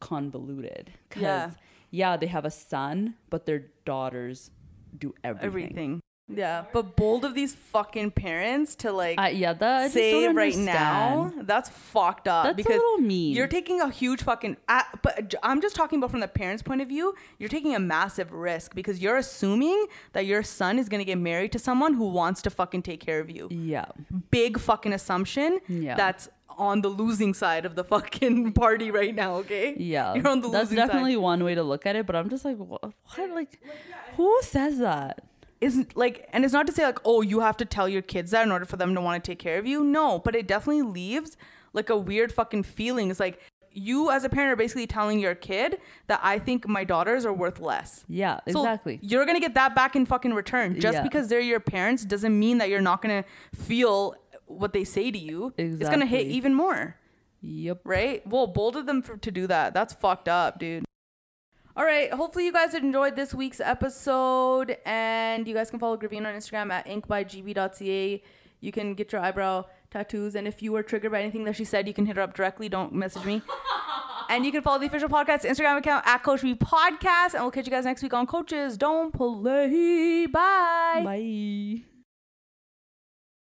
convoluted because Yeah. yeah. they have a son but their daughters do everything, Everything. Yeah. But bold of these fucking parents to like Uh, yeah that I say right now that's fucked up That's a because little mean. you're taking a huge fucking uh, but i'm just talking about from the parents point of view you're taking a massive risk because you're assuming that your son is going to get married to someone who wants to fucking take care of you yeah big fucking assumption Yeah. that's on the losing side of the fucking (laughs) party right now okay yeah you're on the that's definitely side one way to look at it but i'm just like what, what? like who says that isn't like and it's not to say like oh you have to tell your kids that in order for them to want to take care of you no but it definitely leaves like a weird fucking feeling it's like you as a parent are basically telling your kid that i think my daughters are worth less yeah So exactly you're gonna get that back in fucking return just Yeah. because they're your parents doesn't mean that you're not gonna feel what they say to you exactly. it's gonna hit even more yep right? Well, bold of them for, to do that. That's fucked up, dude. All right. Hopefully, you guys enjoyed this week's episode, and you guys can follow Gurveen on Instagram at inkbygb.ca. You can get your eyebrow tattoos, and if you were triggered by anything that she said, you can hit her up directly. Don't message me. (laughs) and you can follow the official podcast Instagram account at Coach P Podcast, and we'll catch you guys next week on Coaches Don't Play. Bye. bye